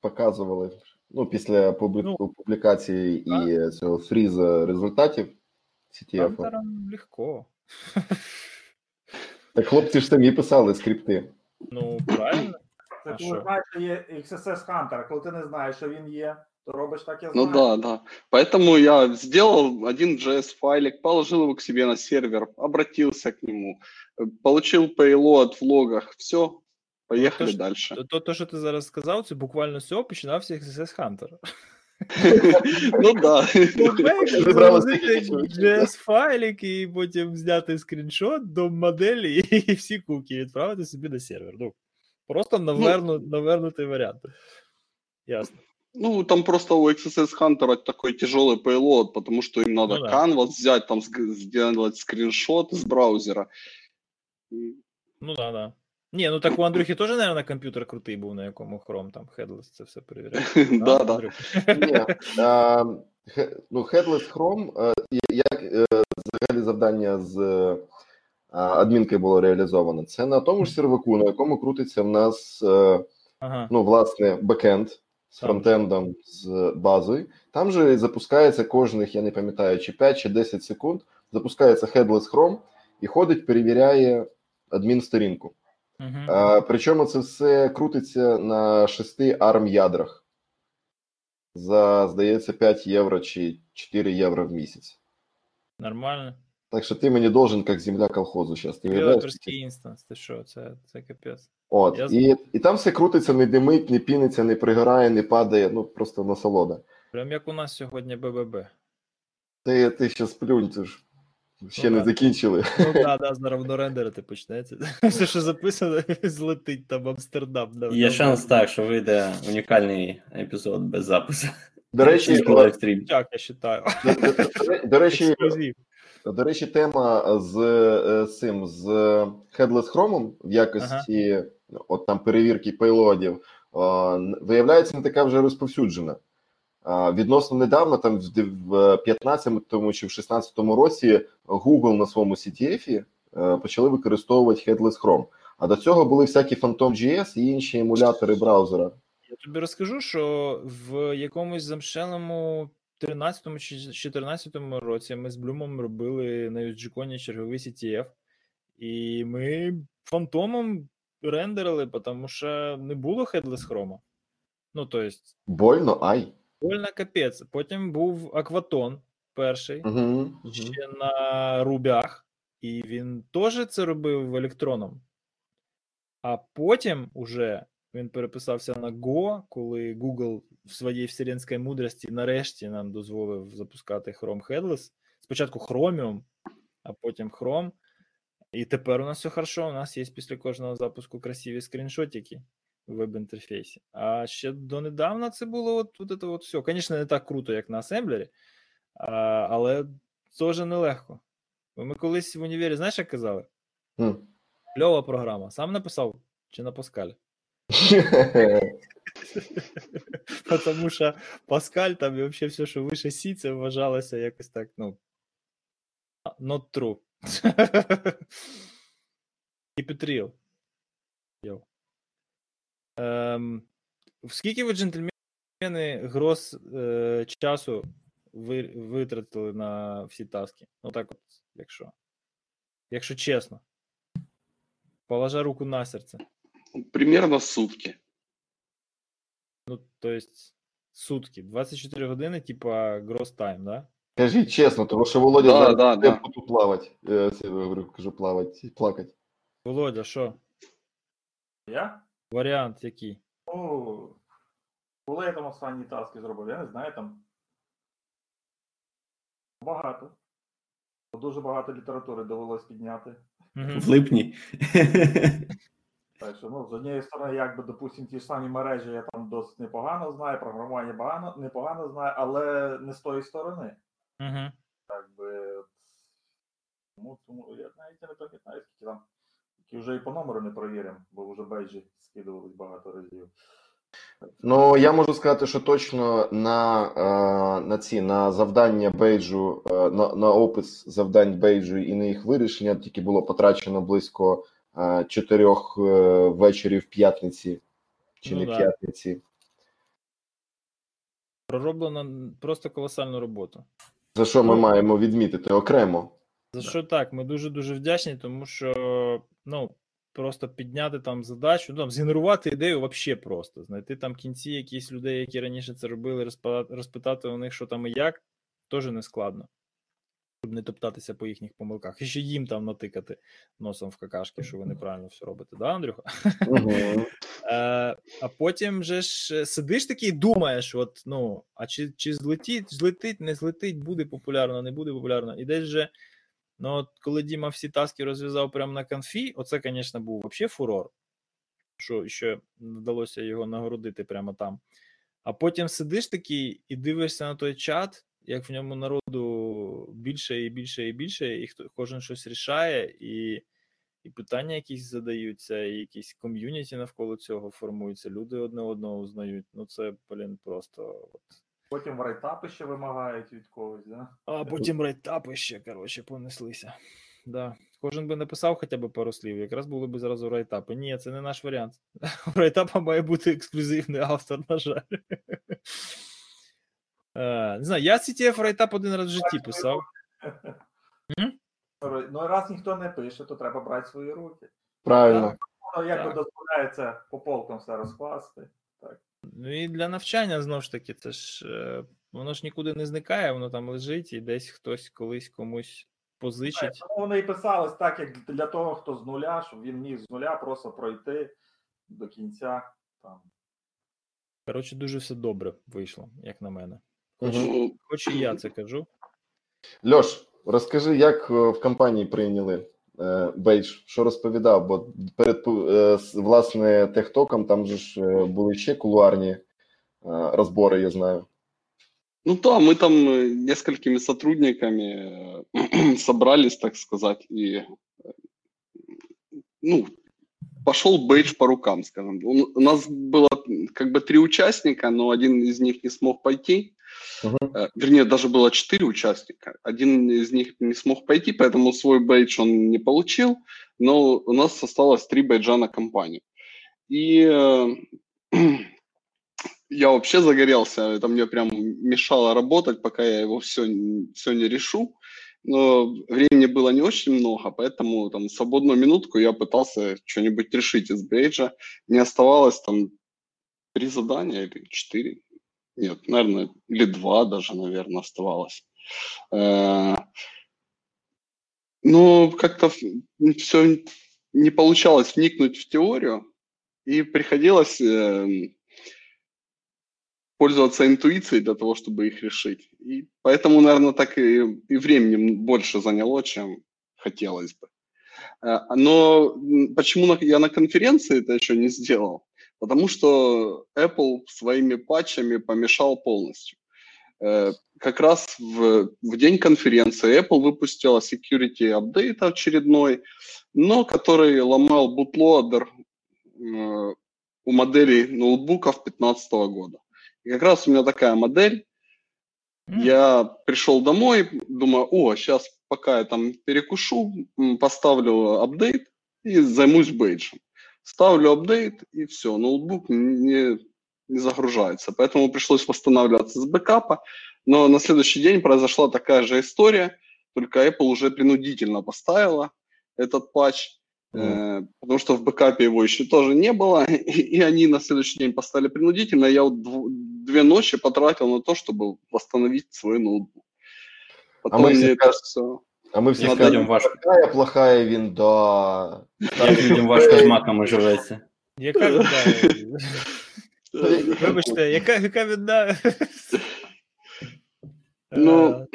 показували, ну, після публи- Ну, публікації і цього фріза результатів CTF. Хантерам легко. Так хлопці ж самі писали скрипти. Ну, правильно. Це А коли що? знаєш, що є XSS Hunter, а коли ти не знаєш, що він є, то робиш так, я Ну знаю. да, да. Поэтому я сделал один JS файлик, положил его к себе на сервер, обратился к нему, э, получил payload в логах, все, поехали ж- дальше. То, то, то, що ти зараз сказав, це буквально з цього починався XSS Hunter. Ну да. Зібралося Загрузити таке чоловіки, JS файлик і потім зняти скріншот до моделі і всі куки відправити собі на сервер. Ну, просто наверну, навернутий варіант. Ясно. Ну, там просто у XSS Hunter такой тяжелый payload, потому что им надо Ну да. canvas взять, там сг- сделать скриншот из браузера. И- Ну да, да. Ні, ну так у Андрюхи теж, мабуть, комп'ютер крутий був, на якому Chrome там Headless це все перевіряє. Да, да. Ну, Headless Chrome, е, як взагалі завдання з е, адмінки було реалізовано, це на тому ж серваку, на якому крутиться в нас ну, власне, бекенд з фронтендом, з базою. Там же запускається кожних, я не пам'ятаю, чи 5 чи 10 секунд, запускається Headless Chrome і ходить, перевіряє адмінсторінку. Причому це все крутиться на 6 ARM ядрах за, здається, 5 євро чи 4 євро в місяць. Нормально. Так що ти мені должен, як земля колхозу, зараз. Ти уявляєш? Інстанс, ти що, це, це капець. От, Я і, і там все крутиться, не димить, не піниться, не пригорає, не падає, ну просто насолода. Прям як у нас сьогодні BBB. Ти, ти ще сплюнь, ти ж ще Ну не да. закінчили. Ну да, да, зараз воно рендерити почнеться. Все, що записано, злетить там Амстердам. Да, Є там. шанс так, що вийде унікальний епізод без запису. До речі. Так, я вважаю. до, речі, До речі, тема з е, цим з Headless Chrome в якості от там перевірки пейлодів виявляється не така вже розповсюджена. Відносно недавно, там в дев- 15-му чи в 16-му році Google на своєму CTF е, почали використовувати Headless Chrome. А до цього були всякі Phantom.js і інші емулятори браузера. Я тобі розкажу, що в якомусь замшелому 13-му чи 14-му році ми з Блюмом робили на UGCon черговий CTF, і ми фантомом рендерили, тому що не було Headless Chrome. Ну, то есть, Больно, ай. Больно капець. Потім був Акватон перший. Угу. ще на рубях, і він теж це робив електроном. А потім уже він переписався на Go, коли Google в своїй вселенській мудрості нарешті нам дозволив запускати Chrome Headless. Спочатку Chromium, а потім Chrome. І тепер у нас все хорошо. У нас є після кожного запуску красиві скріншотики веб-інтерфейсі. А ще донедавна це було от, от, от, от все. Звісно, не так круто, як на асемблері, а, але теж нелегко. Ми колись в універі, знаєш, як казали? М. Кльова програма. Сам написав чи на Паскалі? Тому що Паскаль там і взагалі все, що вище Сі, це вважалося якось так, ну. Not true. Keep it real. Ем, скільки ви, джентльмени, гроз е, часу ви, витратили на всі таски? Ну так от, якщо. Якщо чесно. Положа руку на серце. Примерно сутки. Ну, то есть сутки. 24 години, типа, гроз тайм, да? Кажіть чесно, тому що Володя Да, зараз да, да. тут плавати. Е, це, я говорю, кажу, плавати, плакати. Володя, що? Я? Варіант який? Ну, коли я там останні таски зробив, я не знаю, там багато. Дуже багато літератури довелось підняти. В липні. Так що, ну, з однієї сторони, якби, допустимо, ті ж самі мережі я там досить непогано знаю, програмування багано, непогано знаю, але не з тої сторони. Мгм. Якби, тому, тому я навіть не пам'ятаю, скільки там, які вже і по номеру не провіримо, бо вже бейджі скидувались багато разів. Ну, я можу сказати, що точно на, е, на ці на завдання бейджу, е, на, на опис завдань бейджу і на їх вирішення тільки було потрачено близько е, чотирьох вечорів п'ятниці чи Ну не да. п'ятниці. Пророблено просто колосальну роботу. За що ми Ну. маємо відмітити окремо. За що так? Ми дуже дуже вдячні, тому що ну просто підняти там задачу, ну там згенерувати ідею вообще просто. Знайти там кінці якісь людей, які раніше це робили, розпитати, розпитати у них, що там і як, теж не складно. Щоб не топтатися по їхніх помилках. І ще їм там натикати носом в какашки, що ви неправильно все робите, да, Андрюха? Е, а потім же ж е, сидиш такий і думаєш: от, ну, а чи, чи злетить, злетить, не злетить, буде популярно, не буде популярно. І десь же, ну, от коли Діма всі таски розв'язав прямо на конфі, оце, звісно, був взагалі фурор, що ще вдалося його нагородити прямо там. А потім сидиш такий і дивишся на той чат, як в ньому народу більше і більше і більше, і хто кожен щось рішає, і і питання якісь задаються, і якісь ком'юніті навколо цього формуються, люди одне одного узнають. Ну це, блін, просто. От. Потім райтапи ще вимагають від когось, да? А потім рейтапи ще, коротше, понеслися. Да. Кожен би написав хоча б пару слів, якраз були б зразу райтапи. Ні, це не наш варіант. У райтапа має бути ексклюзивний автор, на жаль. Е, Не знаю, я CTF райтап один раз в житті писав. Ну, раз ніхто не пише, то треба брати свої руки. Правильно. Воно якби Так. дозволяється по полкам все розкласти. Ну і для навчання знову ж таки, це ж е, воно ж нікуди не зникає, воно там лежить, і десь хтось колись комусь позичить. Тому вони і писались так, як для того, хто з нуля, щоб він міг з нуля просто пройти до кінця. Там. Коротше, дуже все добре вийшло, як на мене. Ну, Хоч і я це кажу. Льош, розкажи, як е, в компанії прийняли бейдж, що розповідав, бо перед власне техтоком там же ж були ще кулуарні е, розбори, я знаю. Ну да, мы там несколькими сотрудниками собрались, так сказать, и ну, пошел бейдж по рукам, скажем. У нас было как бы три участника, но один из них не смог пойти. Э, Вернее, даже было четыре участника. Один из них не смог пойти, поэтому свой бейдж он не получил. Но у нас осталось три бейджа на компанию. И э, я вообще загорелся, это мне прям мешало работать, пока я его все, все не решу. Но времени было не очень много, поэтому там свободную минутку я пытался что-нибудь решить из бейджа. Не оставалось там три задания или четыре. Нет, наверное, или два даже, наверное, оставалось. Э, Но как-то все не получалось вникнуть в теорию, и приходилось эм, пользоваться интуицией для того, чтобы их решить. И поэтому, наверное, так и, и времени больше заняло, чем хотелось бы. Э, Но почему я на конференции это еще не сделал? Потому что Apple своими патчами помешал полностью. Э, Как раз в, в день конференции Apple выпустила security апдейт очередной, но который ломал бутлоадер э, у моделей ноутбуков 2015 года. И как раз у меня такая модель, М. я пришел домой, думаю, о, сейчас пока я там перекушу, поставлю апдейт и займусь бейджем. Ставлю апдейт и все, ноутбук не, не загружается. Поэтому пришлось восстанавливаться с бэкапа. Но на следующий день произошла такая же история, только Apple уже принудительно поставила этот патч, э, потому что в бэкапе его еще тоже не было, и, и они на следующий день поставили принудительно. Я вот дв- две ночи потратил на то, чтобы восстановить свой ноутбук. Потом мы мне кажется, все... А ми всі Як скажемо, людям важко. плохая, плохая вінда. Як людям важко з маками живеться. Яка відда? Вибачте, яка, яка відда? Ну, Е,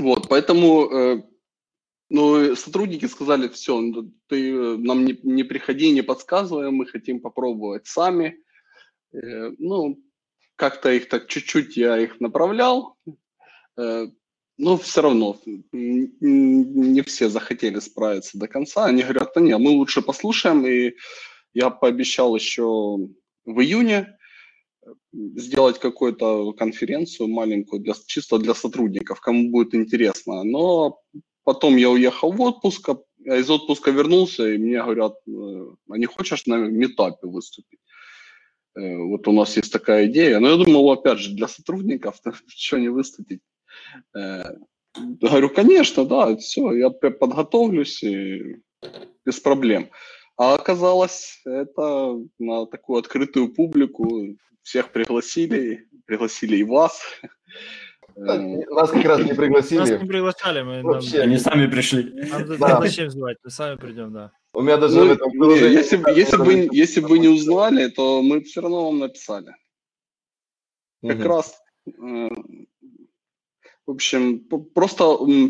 Вот, поэтому э, ну, сотрудники сказали, все, ты э, нам не, не приходи, не подсказывай, мы хотим попробовать сами. Э, ну, как-то их так чуть-чуть я их направлял, э, но все равно не все захотели справиться до конца. Они говорят, да нет, мы лучше послушаем, и я пообещал еще в июне сделать какую-то конференцию маленькую для, чисто для сотрудников, кому будет интересно. Но потом я уехал в отпуск, а из отпуска вернулся, и мне говорят, э, а не хочешь на метапе выступить? Э, Вот у нас есть такая идея. Но я думал, опять же, для сотрудников, что не выступить. Э, Говорю, конечно, да, все, я подготовлюсь и без проблем. А оказалось, это на такую открытую публику. Всех пригласили, пригласили и вас. Э, Нас якраз не Нас пригласили. не приглашали, мы нам, Вообще. Они самі прийшли. нам Да. зачем звать, мы сами придем, да. У меня даже ну, в этом не, приложении- если, бы- если, бы, если бы вы не узнали, то мы все равно вам написали. Как Мгм. раз, э, в общем, просто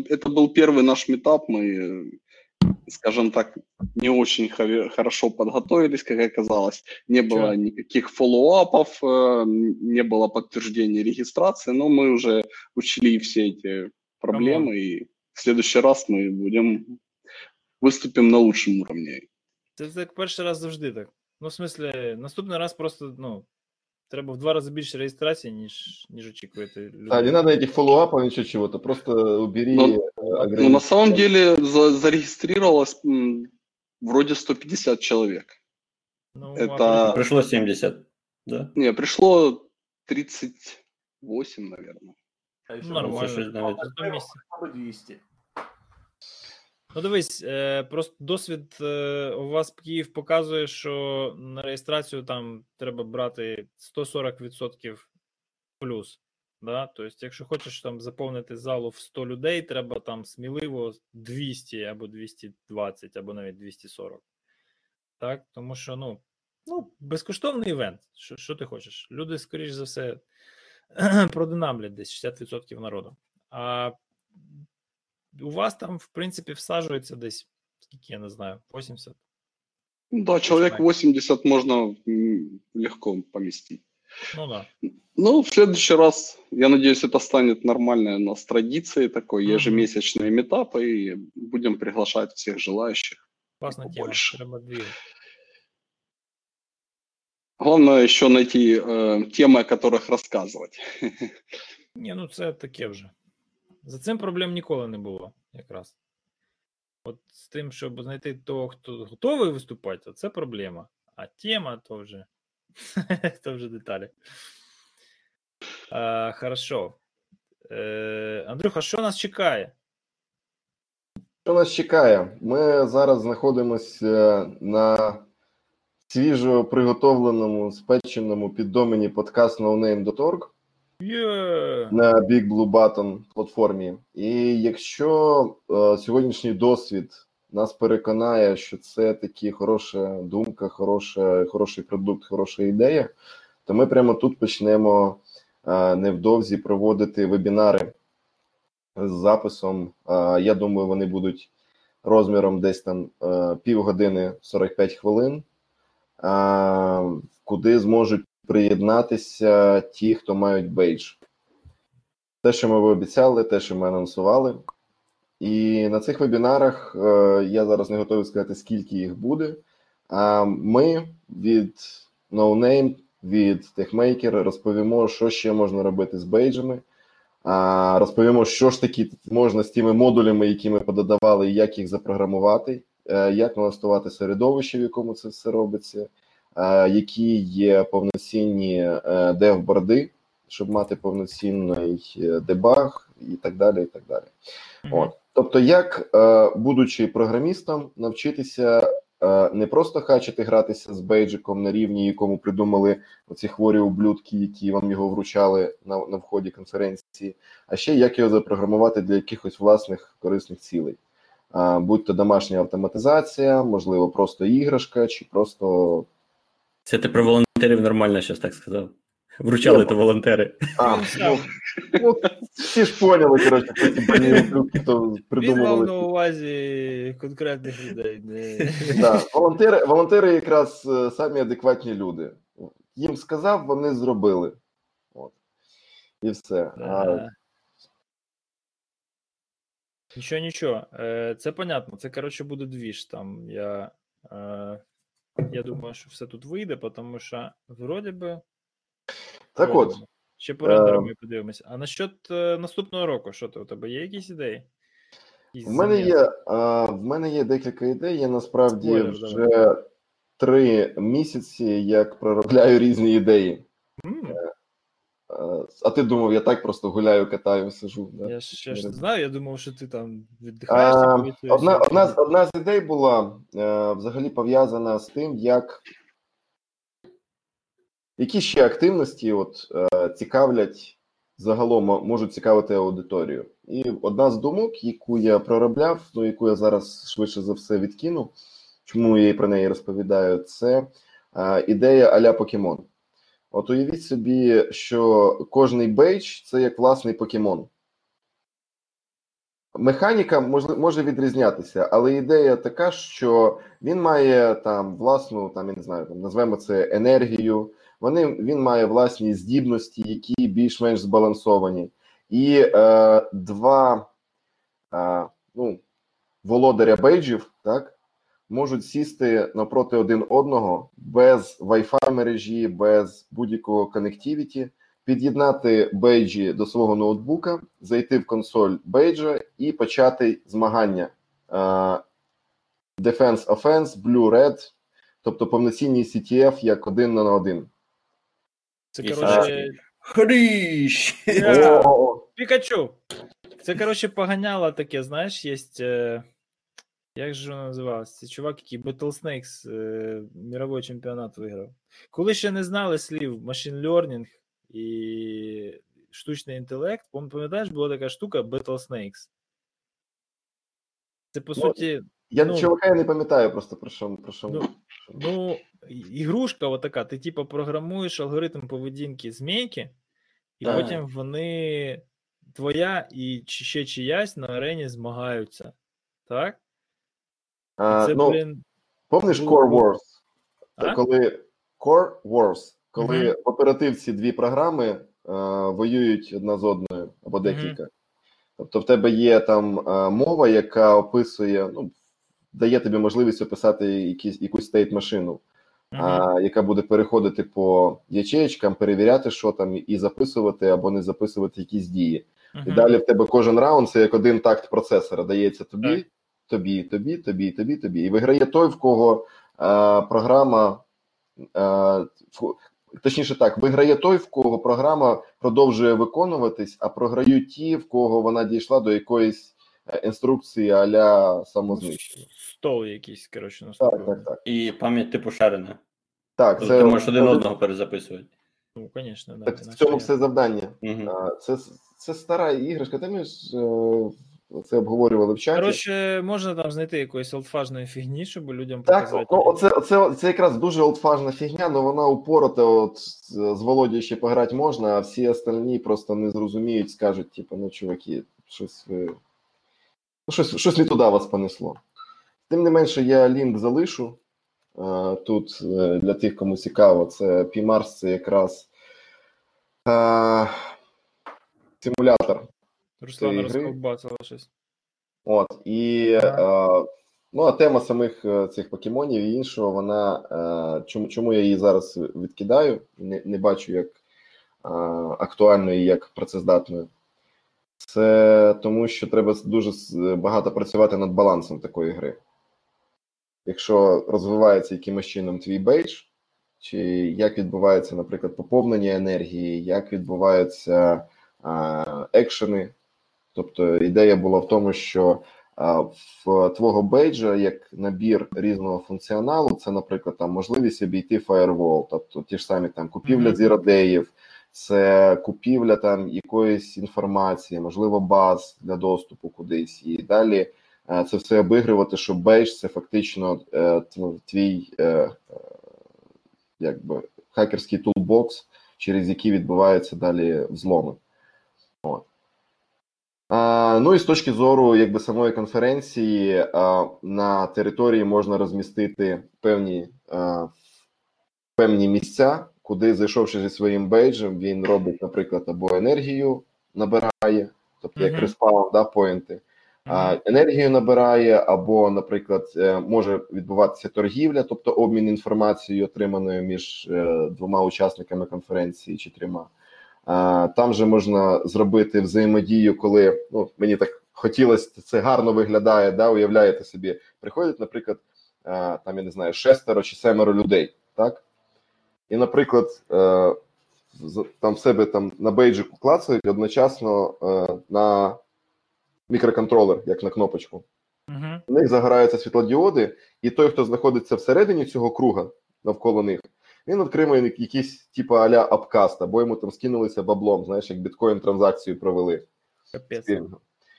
это был первый наш метап, мы, скажем так, не очень хо- хорошо подготовились, как оказалось. Не было никаких фоллоуапов, э, не было подтверждения регистрации, но мы уже учли все эти проблемы, и в следующий раз мы будем выступим на лучшем уровне. Це так перший раз завжди так. Ну, в смислі, наступний раз просто, ну, треба в два рази більше реєстрації, ніж, ніж очікуєте. люди. Да, не надо этих фоллоуапов, ничего чего-то. Просто убери Ну, э, Ну, на ограничения. самом деле за- зарегистрировалось м, вроде 150 человек. Ну, это- а Прийшло 70. Да? Не, пришло 38, наверное. А ще Нормально. було Щось навіть. на місці. або 200. Ну, дивись, е, просто досвід е, у вас Київ показує, що на реєстрацію там треба брати 140% плюс. Да? Тобто, якщо хочеш там заповнити залу в 100 людей, треба там сміливо 200 або 220, або навіть 240. Так, тому що ну, ну безкоштовний івент. Що, що ти хочеш? Люди, скоріш за все, продинамлять десь 60% народу. А у вас там, в принципі, всаджується десь, скільки я не знаю, 80. Ну Да, человек Точно. 80 можно м, легко поместить. Ну да. Ну, в следующий раз, я надеюсь, это станет нормальной у нас традицией такой, Мгм. ежемесячные метапы, и будем приглашать всех желающих. Класна тема. Побольше. Треба дві. Главное еще найти э, темы, о которых рассказывать. Ні, ну це таке вже. За цим проблем ніколи не було, якраз. От з тим, щоб знайти того, хто готовий виступати, це проблема. А тема то вже, то вже деталі. А, хорошо. Е, Андрюха, що нас чекає? Що нас чекає? Ми зараз знаходимося на свіжо приготовленому, спеченому під домені подкаст NoName.org Є! на Big Blue Button платформі. І якщо е, сьогоднішній досвід нас переконає, що це таки хороша думка, хороша, хороший продукт, хороша ідея, то ми прямо тут почнемо е, невдовзі проводити вебінари з записом. Е, я думаю, вони будуть розміром десь там е, півгодини 45 хвилин, куди зможуть приєднатися ті, хто мають бейдж. Те, що ми обіцяли, те, що ми анонсували. І на цих вебінарах е, я зараз не готовий сказати, скільки їх буде. А ми від NoName, від TechMaker розповімо, що ще можна робити з бейджами. Розповімо, що ж таки можна з тими модулями, які ми пододавали, як їх запрограмувати, е, як налаштувати середовище, в якому це все робиться, які є повноцінні е, дев-борди, щоб мати повноцінний е, дебаг і так далі. і так далі. От. Тобто, як, е, будучи програмістом, навчитися е, не просто хачити гратися з бейджиком на рівні, якому придумали оці хворі ублюдки, які вам його вручали на, на вході конференції, а ще як його запрограмувати для якихось власних корисних цілей. Будь то домашня автоматизація, можливо, просто іграшка, чи просто. Це ти про волонтерів нормально щось так сказав. Вручали Ні, то волонтери. А, ну, ну, всі ж поняли, коротше, хто Він мав на увазі конкретних людей. Не... Да, волонтери, волонтери якраз е, самі адекватні люди. Їм сказав, вони зробили. От. І все. А, Нічого, нічого. Е, Це понятно. Це, коротше, буде двіж. Там я, е, я думаю, що все тут вийде, тому що вроді би. так вроді от, би. Ще по рендерам е, ми подивимося. А насчет е, наступного року, що ти у тебе є якісь ідеї? Якісь в мене є, а, в мене є декілька ідей. Я насправді Спойлер, вже три місяці як проробляю різні ідеї. Е, А ти думав, я так просто гуляю, катаю, сижу. Да? Я ще ж не знаю, я думав, що ти там віддихаєш. А, типу, від цієї одна, одна, з- одна з ідей була е, взагалі пов'язана з тим, як які ще активності от, е, цікавлять загалом можуть цікавити аудиторію. І одна з думок, яку я проробляв, ну яку я зараз швидше за все відкину, чому я про неї розповідаю, це е, ідея а-ля покемон. От уявіть собі, що кожний бейдж це як власний покемон. Механіка може, відрізнятися, але ідея така, що він має там власну, там я не знаю, там назвемо це енергію. Вони він має власні здібності, які більш-менш збалансовані, і е, два е, ну, володаря бейджів, так, можуть сісти напроти один одного без Wi-Fi мережі, без будь-якого коннективіті, під'єднати бейджі до свого ноутбука, зайти в консоль бейджа і почати змагання. Е, Defense Offense, Blue Red, тобто повноцінний CTF як один на один. Це, коротше, Хріщ! Пікачу. Це, коротше, поганяло таке, знаєш, є. Як же воно називалося? Це чувак, який Battle Snakes е... мировий чемпіонат виграв. Коли ще не знали слів machine learning і штучний інтелект, пам- пам'ятаєш, була така штука Battle Snakes. Це по Ну, суті, Я Ну. чувака я не пам'ятаю просто про що. Про що. Ну, ну, ігрушка отака, ти типу програмуєш алгоритм поведінки змійки, і Так. потім вони твоя і ще чиясь на арені змагаються. Так? А, це, ну, блін. помниш Core. Wars? А? коли Core Wars, коли Мгм. в оперативці дві програми е, воюють одна з одною або декілька. Тобто в тебе є там е, мова, яка описує, ну, дає тобі можливість описати якісь, якусь стейт машину. Мгм. а, яка буде переходити по ячеєчкам, перевіряти, що там, і записувати або не записувати якісь дії. І далі в тебе кожен раунд це як один такт процесора. Дається тобі. Тобі, тобі, тобі, тобі, тобі. І виграє той, в кого а, програма. В- точніше так, виграє той, в кого програма продовжує виконуватись, а програють ті, в кого вона дійшла до якоїсь е, інструкції а-ля самознищення. Стол якийсь, коротше, Так, так, так. І пам'ять типу шарена. Так, Тобто це, ти можеш один одного перезаписувати. Ну, звісно, да. Так, в цьому все завдання. Угу. Це, це стара іграшка. Та ми ж е, це обговорювали в чаті. Коротше, можна там знайти якоїсь олдфажної фігні, щоб людям так, показати. ну, оце, оце, це якраз дуже олдфажна фігня, але вона упорота. От з з Володією ще пограти можна, а всі остальні просто не зрозуміють, скажуть, типу, ну, чуваки, щось ви. Ну, щось, щось не туди вас понесло. Тим не менше, я лінк залишу. Е, Тут е, для тих, кому цікаво, це PMARS це якраз е, симулятор. Руслана розковбасила щось. От, і е, ну, а тема самих е, цих покемонів і іншого, вона е, чому, чому я її зараз відкидаю, не, не бачу як е, актуальною і як працездатною. Це тому, що треба дуже багато працювати над балансом такої гри. Якщо розвивається якимось чином твій бейдж, чи як відбувається, наприклад, поповнення енергії, як відбуваються е, екшени, Тобто ідея була в тому, що а, в твого бейджа як набір різного функціоналу, це, наприклад, там можливість обійти фаєрвол, тобто ті ж самі там купівля Мгм. zero-day їв, це купівля там якоїсь інформації, можливо, баз для доступу кудись, і далі е, це все обігрувати, що бейдж це фактично е, твій е, е, якби хакерський тулбокс, через який відбуваються далі взломи. От. Ну і з точки зору якби самої конференції на території можна розмістити певні, певні місця, куди, зайшовши зі своїм бейджем, він робить, наприклад, або енергію набирає, тобто як респаун, да, поінти, енергію набирає, або, наприклад, е, може відбуватися торгівля, тобто обмін інформацією, отриманою між е, двома учасниками конференції чи трьома. Там же можна зробити взаємодію, коли ну мені так хотілося, це гарно виглядає. Да, уявляєте собі, приходять, наприклад, там я не знаю, шестеро чи семеро людей, так? І, наприклад, е, там в себе там на бейджику клацають одночасно е, на мікроконтролер, як на кнопочку. Угу. У них загораються світлодіоди, і той, хто знаходиться всередині цього круга навколо них, він отримує якийсь типу аля апкаст, або йому там скинулися баблом, знаєш, як біткоін транзакцію провели. Капець.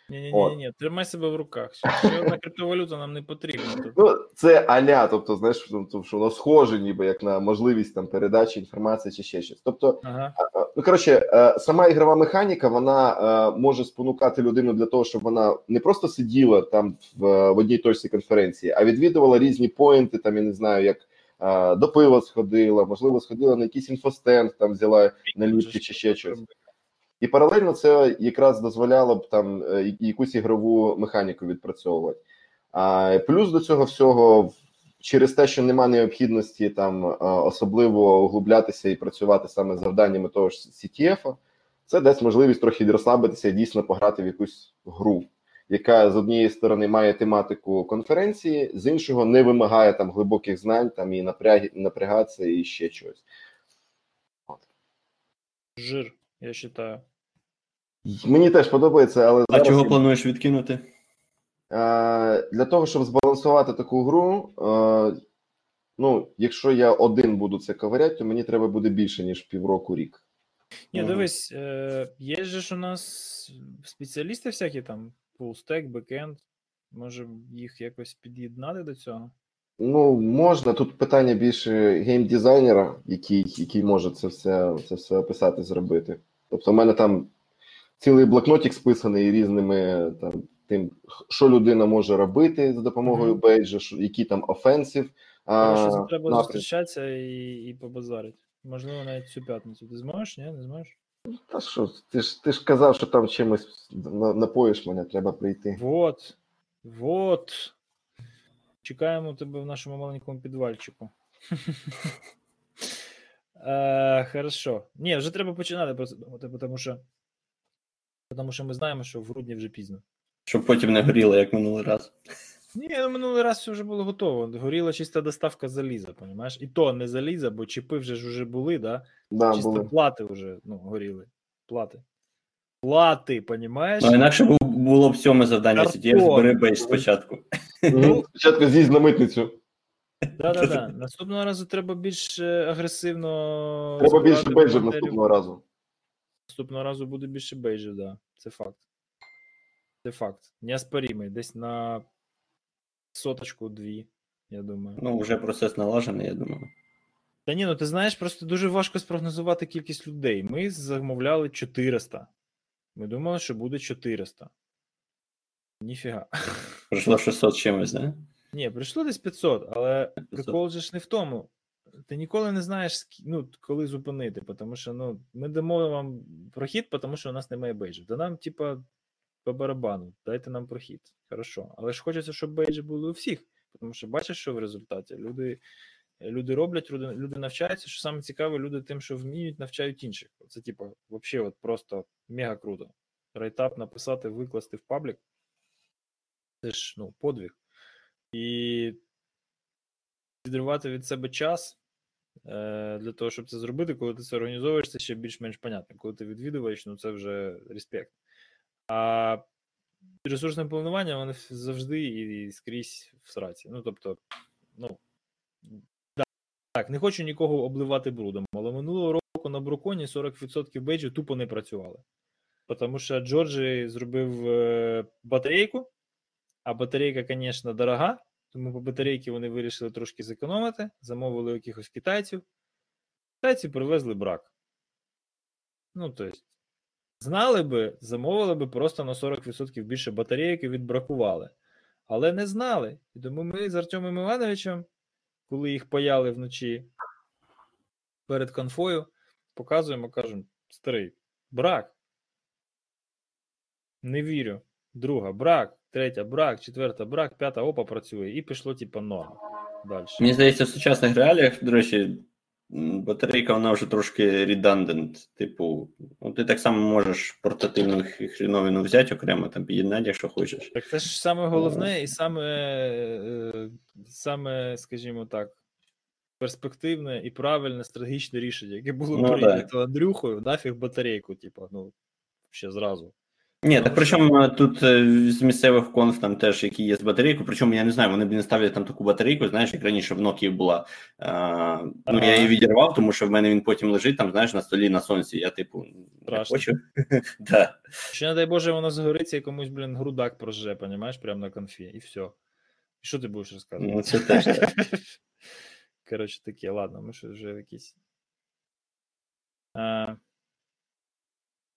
Ні-ні-ні, ні, тримай себе в руках. Ще одна криптовалюта нам не потрібна. Ну, це аля, тобто, знаєш, ну, то, що воно схоже, ніби як на можливість там передачі інформації чи ще щось. Тобто, Ага. Ну, коротше, е, сама ігрова механіка вона е, може спонукати людину для того, щоб вона не просто сиділа там в, в одній точці конференції, а відвідувала різні поінти. Там я не знаю, як до пива сходила, можливо, сходила на якийсь інфостенд, там взяла наліпки чи ще щось. І паралельно це якраз дозволяло б там е, якусь ігрову механіку відпрацьовувати. А плюс до цього всього, через те, що немає необхідності там е, особливо углублятися і працювати саме завданнями того ж CTF, це дасть можливість трохи розслабитися і дійсно пограти в якусь гру, яка з однієї сторони має тематику конференції, з іншого не вимагає там глибоких знань, там і напряг, напрягатися і ще чогось. Жир, я вважаю. Мені теж подобається, але А зараз чого плануєш відкинути? Для того, щоб збалансувати таку гру, ну, якщо я один буду це ковиряти, то мені треба буде більше, ніж півроку рік. Ні, дивись, е, є ж у нас спеціалісти всякі там, fullstack, backend. Може їх якось під'єднати до цього? Ну, можна. Тут питання більше геймдизайнера, який, який може це все, це все описати, зробити. Тобто, в мене там цілий блокнотик списаний різними там тим, що людина може робити за допомогою Мгм. бейджа, що- які там це треба зустрічатися і, і побазарити. Можливо, навіть цю п'ятницю. Ти зможеш, ні? Не зможеш? Та що, ти ж ти ж казав, що там чимось напоїш мене, треба прийти. Вот. Вот. Чекаємо тебе в нашому маленькому підвальчику. Е, Хорошо. Ні, вже треба починати про це думати, тому що, тому що ми знаємо, що в грудні вже пізно. Щоб потім не горіло, як минулий раз. Ні, ну минулий раз все вже було готово. Горіла чиста доставка заліза, понімаєш? І то не заліза, бо чіпи вже ж вже були, да? Да, Чисто були. плати вже ну, горіли. Плати. Плати, понімаєш? Ну, а інакше бу- було б сьоме завдання. CTF, збери бейдж спочатку. Мгм. Спочатку з'їзд на митницю. Да-да-да. Наступного разу треба більш е, агресивно. Треба більше бейджів волонтерів. наступного разу. Наступного разу буде більше бейджів, да. Це факт. Це факт. Неоспоримий. Десь на соточку дві, я думаю. Ну, вже процес налажений, я думаю. Та ні, ну ти знаєш, просто дуже важко спрогнозувати кількість людей. Ми замовляли 400. Ми думали, що буде 400. Ніфіга. Пройшло 600 чимось, да? Ні, прийшло десь 500, але 500. прикол же ж не в тому. Ти ніколи не знаєш, ну, коли зупинити, тому що ну, ми дамо вам прохід, тому що у нас немає бейджів. Та нам, типа, по барабану, дайте нам прохід. Хорошо. Але ж хочеться, щоб бейджі були у всіх. Тому що бачиш, що в результаті люди, люди роблять, люди, люди навчаються. Що саме цікаве, люди тим, що вміють, навчають інших. Це, типа, взагалі, от просто мега круто. Write-up написати, викласти в паблік. Це ж ну, подвиг. І відривати від себе час е, для того, щоб це зробити, коли ти це організовуєш, це ще більш-менш понятно. Коли ти відвідуваєш, ну це вже респект. А ресурсне планування вони завжди і, скрізь в сраці. Ну, тобто, ну так, так, не хочу нікого обливати брудом, але минулого року на BruCON і 40% бейджів тупо не працювали. Тому що Джорджі зробив е, батарейку, а батарейка, звісно, дорога, тому по батарейці вони вирішили трошки зекономити, замовили якихось китайців. Китайці привезли брак. Ну, тобто, знали би, замовили би просто на 40% більше батарейок і відбракували. Але не знали. І тому ми з Артемом Івановичем, коли їх паяли вночі перед конфою, показуємо, кажемо: старий, брак. Не вірю. Друга брак, третя брак, четверта брак, п'ята опа працює, і пішло, типу, норм. Далі. Мені здається, в сучасних реаліях, до речі, батарейка вона вже трошки redundant. Типу, ну, ти так само можеш портативну хріновину взяти окремо, там під'єднати, якщо хочеш. Так це ж саме головне і саме, е, саме, скажімо так, перспективне і правильне стратегічне рішення, яке було Ну, прийнято Андрюхою, нафіг батарейку, типу, ну, ще зразу. Ні, так причому е, тут е, з місцевих конф там теж які є з батарейкою, причому я не знаю, вони б не ставлять там таку батарейку, знаєш, як раніше в Nokia була. А, ну, я її відірвав, тому що в мене він потім лежить там, знаєш, на столі на сонці. Я, типу, не хочу. да. Ще, не дай Боже, воно загориться і комусь, блін, грудак прожже, понімаєш, прямо на конфі, і все. І що ти будеш розказувати? Ну, це теж так. Коротше, таке, ладно, ми що вже якісь. А...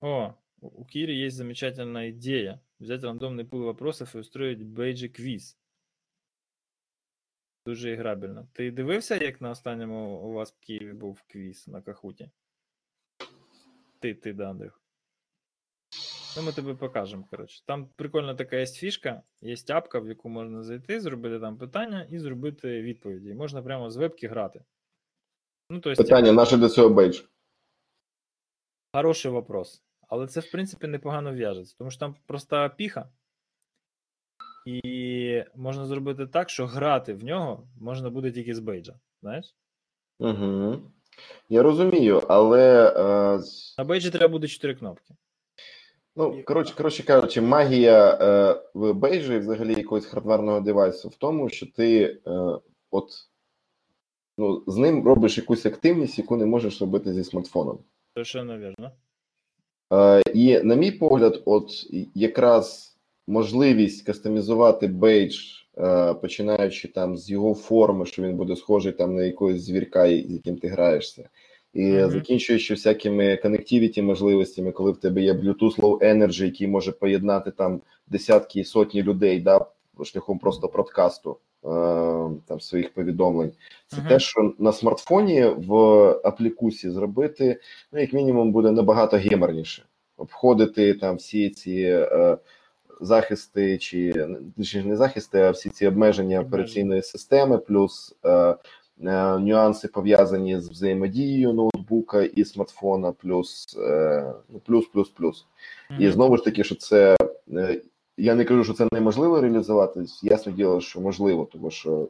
О, у Кири есть замечательная идея. Взять рандомный пул вопросов и устроить бейджі квіз. Дуже іграбельно. Ти дивився, як на останньому у вас в Києві був квіз на Кахуті? Ти, ти, да, Андрюх. Ну, ми тобі покажемо, коротше. Там прикольна така є фішка, є апка, в яку можна зайти, зробити там питання і зробити відповіді. І можна прямо з вебки грати. Ну, то есть, Питання наше до цього бейдж. Хороший вопрос. Але це, в принципі, непогано в'яжеться, тому що там проста піха, і можна зробити так, що грати в нього можна буде тільки з бейджа. Знаєш? Угу. Я розумію, але е, На бейджі треба буде 4 кнопки. ну, коротше, коротше кажучи, магія е, в бейджі, взагалі якогось хардварного девайсу, в тому, що ти е, от ну, з ним робиш якусь активність, яку не можеш робити зі смартфоном. Совершенно верно. Е, і, на мій погляд, от якраз можливість кастомізувати бейдж, е, починаючи там з його форми, що він буде схожий там на якогось звірка, з яким ти граєшся, і Мгм. закінчуючи всякими connectivity можливостями, коли в тебе є Bluetooth Low Energy, який може поєднати там десятки і сотні людей, да, шляхом просто продкасту там своїх повідомлень. Це Мгм. те, що на смартфоні в аплікусі зробити, ну, як мінімум, буде набагато геморніше. Обходити там всі ці е, захисти, чи точніше, не захисти, а всі ці обмеження операційної системи, плюс е, е, нюанси пов'язані з взаємодією ноутбука і смартфона, плюс, е, ну, плюс, плюс, плюс. І знову ж таки, що це е, я не кажу, що це неможливо реалізувати. Ясне діло, що можливо, тому що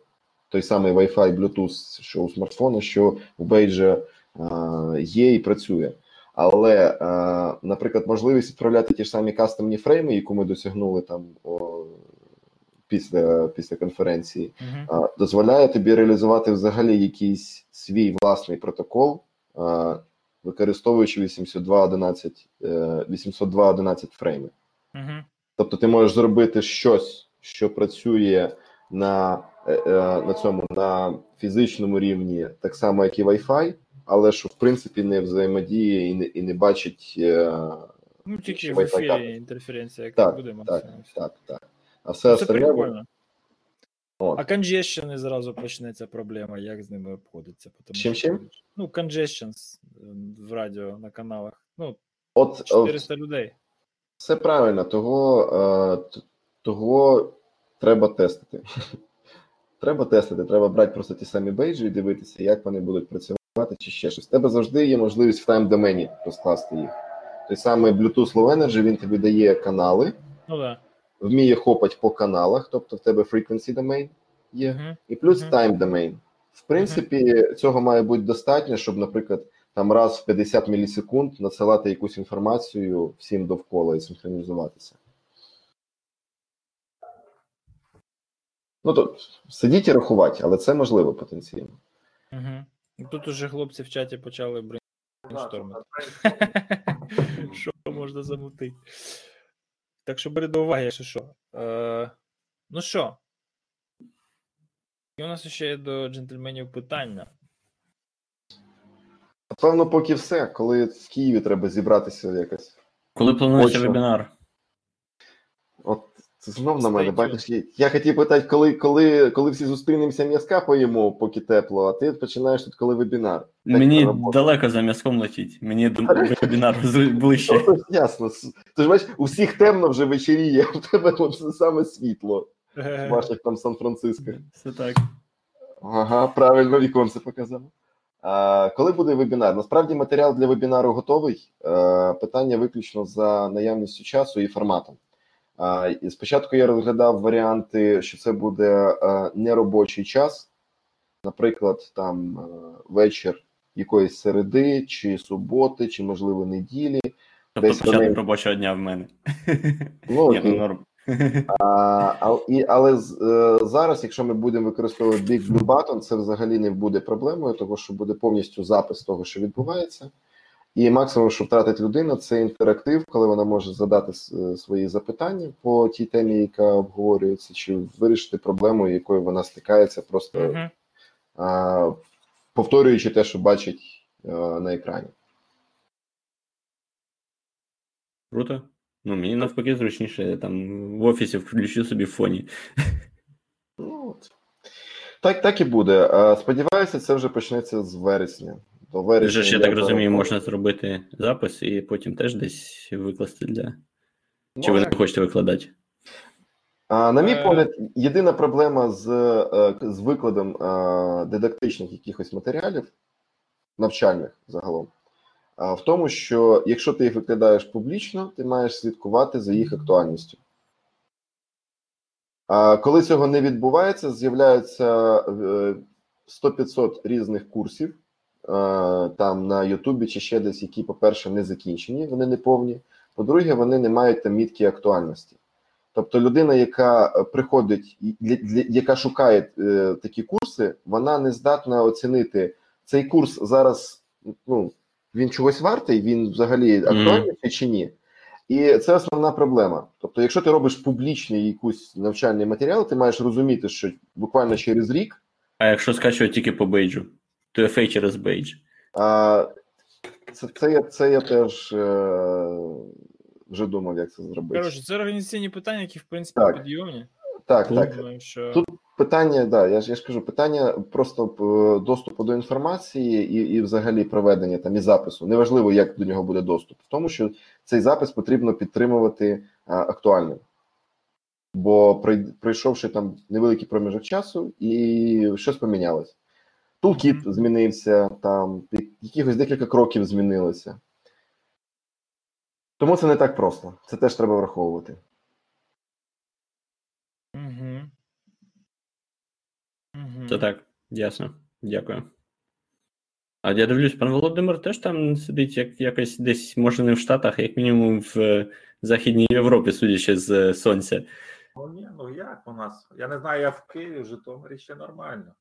той самий Wi-Fi, Bluetooth, що у смартфона, що у бейджа е, є і працює. Але, е, наприклад, можливість відправляти ті ж самі кастомні фрейми, яку ми досягнули там о, після, після конференції, а, дозволяє тобі реалізувати взагалі якийсь свій власний протокол, використовуючи 802.11 е, 802.11 фрейми. Мгм. Тобто ти можеш зробити щось, що працює на, е, е, на цьому на фізичному рівні, так само, як і Wi-Fi, але що в принципі не взаємодіє і не, і не бачить. е, Ну, тільки в ефірі інтерференція, як Так, буде, так. Так, так. А все Ну, Це остальне прикольно. От. А congestion і зразу почнеться проблема, як з ними обходиться. Чим- чим? Ну, congestion в радіо на каналах. Ну, От, от 400 людей. Все правильно, того, е, того треба тестити. треба тестити, треба брати просто ті самі бейджі і дивитися, як вони будуть працювати, чи ще щось. В тебе завжди є можливість в тайм-домені розкласти їх. Той самий Bluetooth Low Energy, він тобі дає канали, Ну да. вміє хопати по каналах, тобто в тебе frequency domain є, і плюс Мгм. time domain. В принципі, цього має бути достатньо, щоб, наприклад, там раз в 50 мілісекунд надсилати якусь інформацію всім довкола і синхронізуватися. Ну, то сидіть і рахувати, але це можливо потенційно. Угу. Тут уже хлопці в чаті почали брейнштормити. Що можна замутити? Так що бери до уваги, якщо що. Е, ну що? І у нас ще є до джентльменів питання. Напевно, поки все, коли в Києві треба зібратися якось. Коли планується Очно. вебінар? От це знов на мене. Бачиш, я, хотів питати, коли, коли, коли всі зустрінемося м'язка поїмо, поки тепло, а ти починаєш тут, коли вебінар. Так, Мені далеко за м'язком летіть. Мені вебінар ближче. Ну, Ясно. Ти ж бачиш, у всіх темно вже вечеріє, в тебе от саме світло. Ваших там Сан-Франциско. Все так. Ага, правильно віконце показав. Коли буде вебінар? Насправді матеріал для вебінару готовий. Е, питання виключно за наявністю часу і форматом. Спочатку я розглядав варіанти, що це буде е, неробочий час, наприклад, там е, вечір якоїсь середи, чи суботи, чи можливо неділі. Тобто Десь початок вони- робочого дня в мене. Ну, Ні, ну норм. А, а, і, але з- е, зараз, якщо ми будемо використовувати Big Blue Button, це взагалі не буде проблемою, тому що буде повністю запис того, що відбувається. І максимум, що втратить людина, це інтерактив, коли вона може задати е, свої запитання по тій темі, яка обговорюється, чи вирішити проблему, якою вона стикається, просто Мгм. а, повторюючи те, що бачить е, на екрані. Круто. Ну, мені навпаки зручніше, я там в офісі включу собі в фоні. Ну, от. Так, так і буде. Сподіваюся, це вже почнеться з вересня. До вересня. Вже ж, я так розумію, можна зробити запис і потім теж десь викласти для. Чи ви не хочете викладати? А, на мій Е. погляд, єдина проблема з, е, з викладом е, дидактичних якихось матеріалів, навчальних загалом, а, в тому, що якщо ти їх викладаєш публічно, ти маєш слідкувати за їх актуальністю. А коли цього не відбувається, з'являються е, 100-500 різних курсів е, там на Ютубі чи ще десь, які, по-перше, не закінчені, вони не повні. По-друге, вони не мають там мітки актуальності. Тобто людина, яка е, приходить, і для, для, яка шукає е, такі курси, вона не здатна оцінити цей курс зараз. Ну він чогось вартий, він взагалі актуальний чи ні. І це основна проблема. Тобто, якщо ти робиш публічний якийсь навчальний матеріал, ти маєш розуміти, що буквально через рік А якщо скачувати тільки по бейджу, то FA через бейдж. а, це, це, я, це я теж е, вже думав, як це зробити. Коротше, це організаційні питання, які, в принципі, Так. підйомні. так, так. Думаю, що... Тут Питання, да, я ж я ж кажу, питання просто е, доступу до інформації і, і взагалі проведення там і запису. Неважливо, як до нього буде доступ, в тому, що цей запис потрібно підтримувати а, актуальним. Бо пройшовши там невеликий проміжок часу, і щось помінялось. Тулкіт змінився, там якихось декілька кроків змінилося. Тому це не так просто. Це теж треба враховувати. Угу. Угу. Це так, ясно. Дякую. А я дивлюсь, пан Володимир теж там сидить як, якось десь, може, не в Штатах, як мінімум в е, Західній Європі, судячи з е, сонця. Ну ні, ну як у нас? Я не знаю, я в Києві, в Житомирі ще нормально.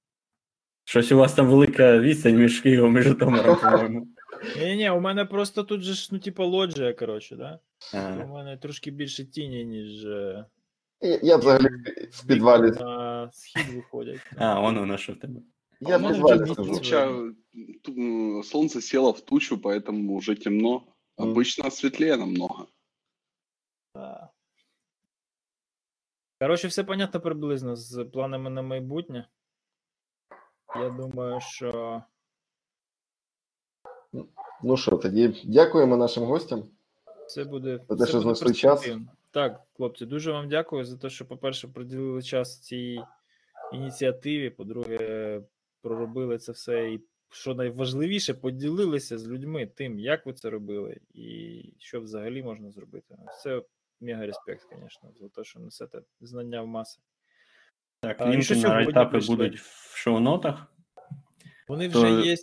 Щось у вас там велика відстань між Києвом і Житомиром, по-моєму. Ні, ні, у мене просто тут же ж, ну, типа, лоджія, коротше, да? У мене трошки більше тіні, ніж е, Я, я взагалі в підвалі. на схід виходять. а воно воно що в тебе. Я в мене підвалі сижу. Туча, солнце село в тучу, поэтому уже темно. Мгм. Обычно светлее намного. Да. Коротше, все понятно приблизно з планами на майбутнє. Я думаю, що Ну що, тоді дякуємо нашим гостям. все буде. За те, що буде знайшли час. Так, хлопці, дуже вам дякую за те, що, по-перше, приділили час цій ініціативі. По-друге, проробили це все і що найважливіше, поділилися з людьми тим, як ви це робили, і що взагалі можна зробити. Це мега респект, звісно, за те, що несете знання в маси. Так, А, лінки на райтапи будуть в шоу-нотах. Вони То- вже є.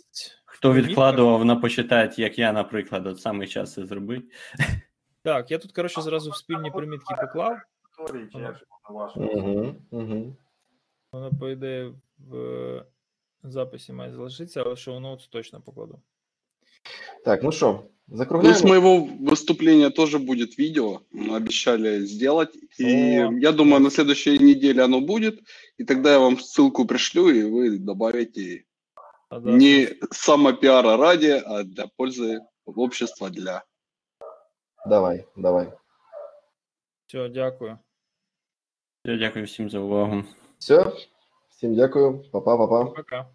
Хто відкладував на почитати, як я, наприклад, от саме час це зробити. Так, я тут, коротше, зразу в спільні примітки поклав. Історії, чи Ага. як на вашу. Угу, угу. Воно, по ідеї, в е, записі має залишитися, але шоу-ноутс точно покладу. Так, ну що, Ну, с закругляємо. моего выступления тоже будет видео. Мы обещали сделать. И О. я думаю, на следующей неделе оно будет. И тогда я вам ссылку пришлю, и вы добавите А, да, не самопиара ради, а для пользы общества, для Давай, давай. Все, дякую. Все, дякую всім за увагу. Все, всім дякую, па-па, па-па. Пока.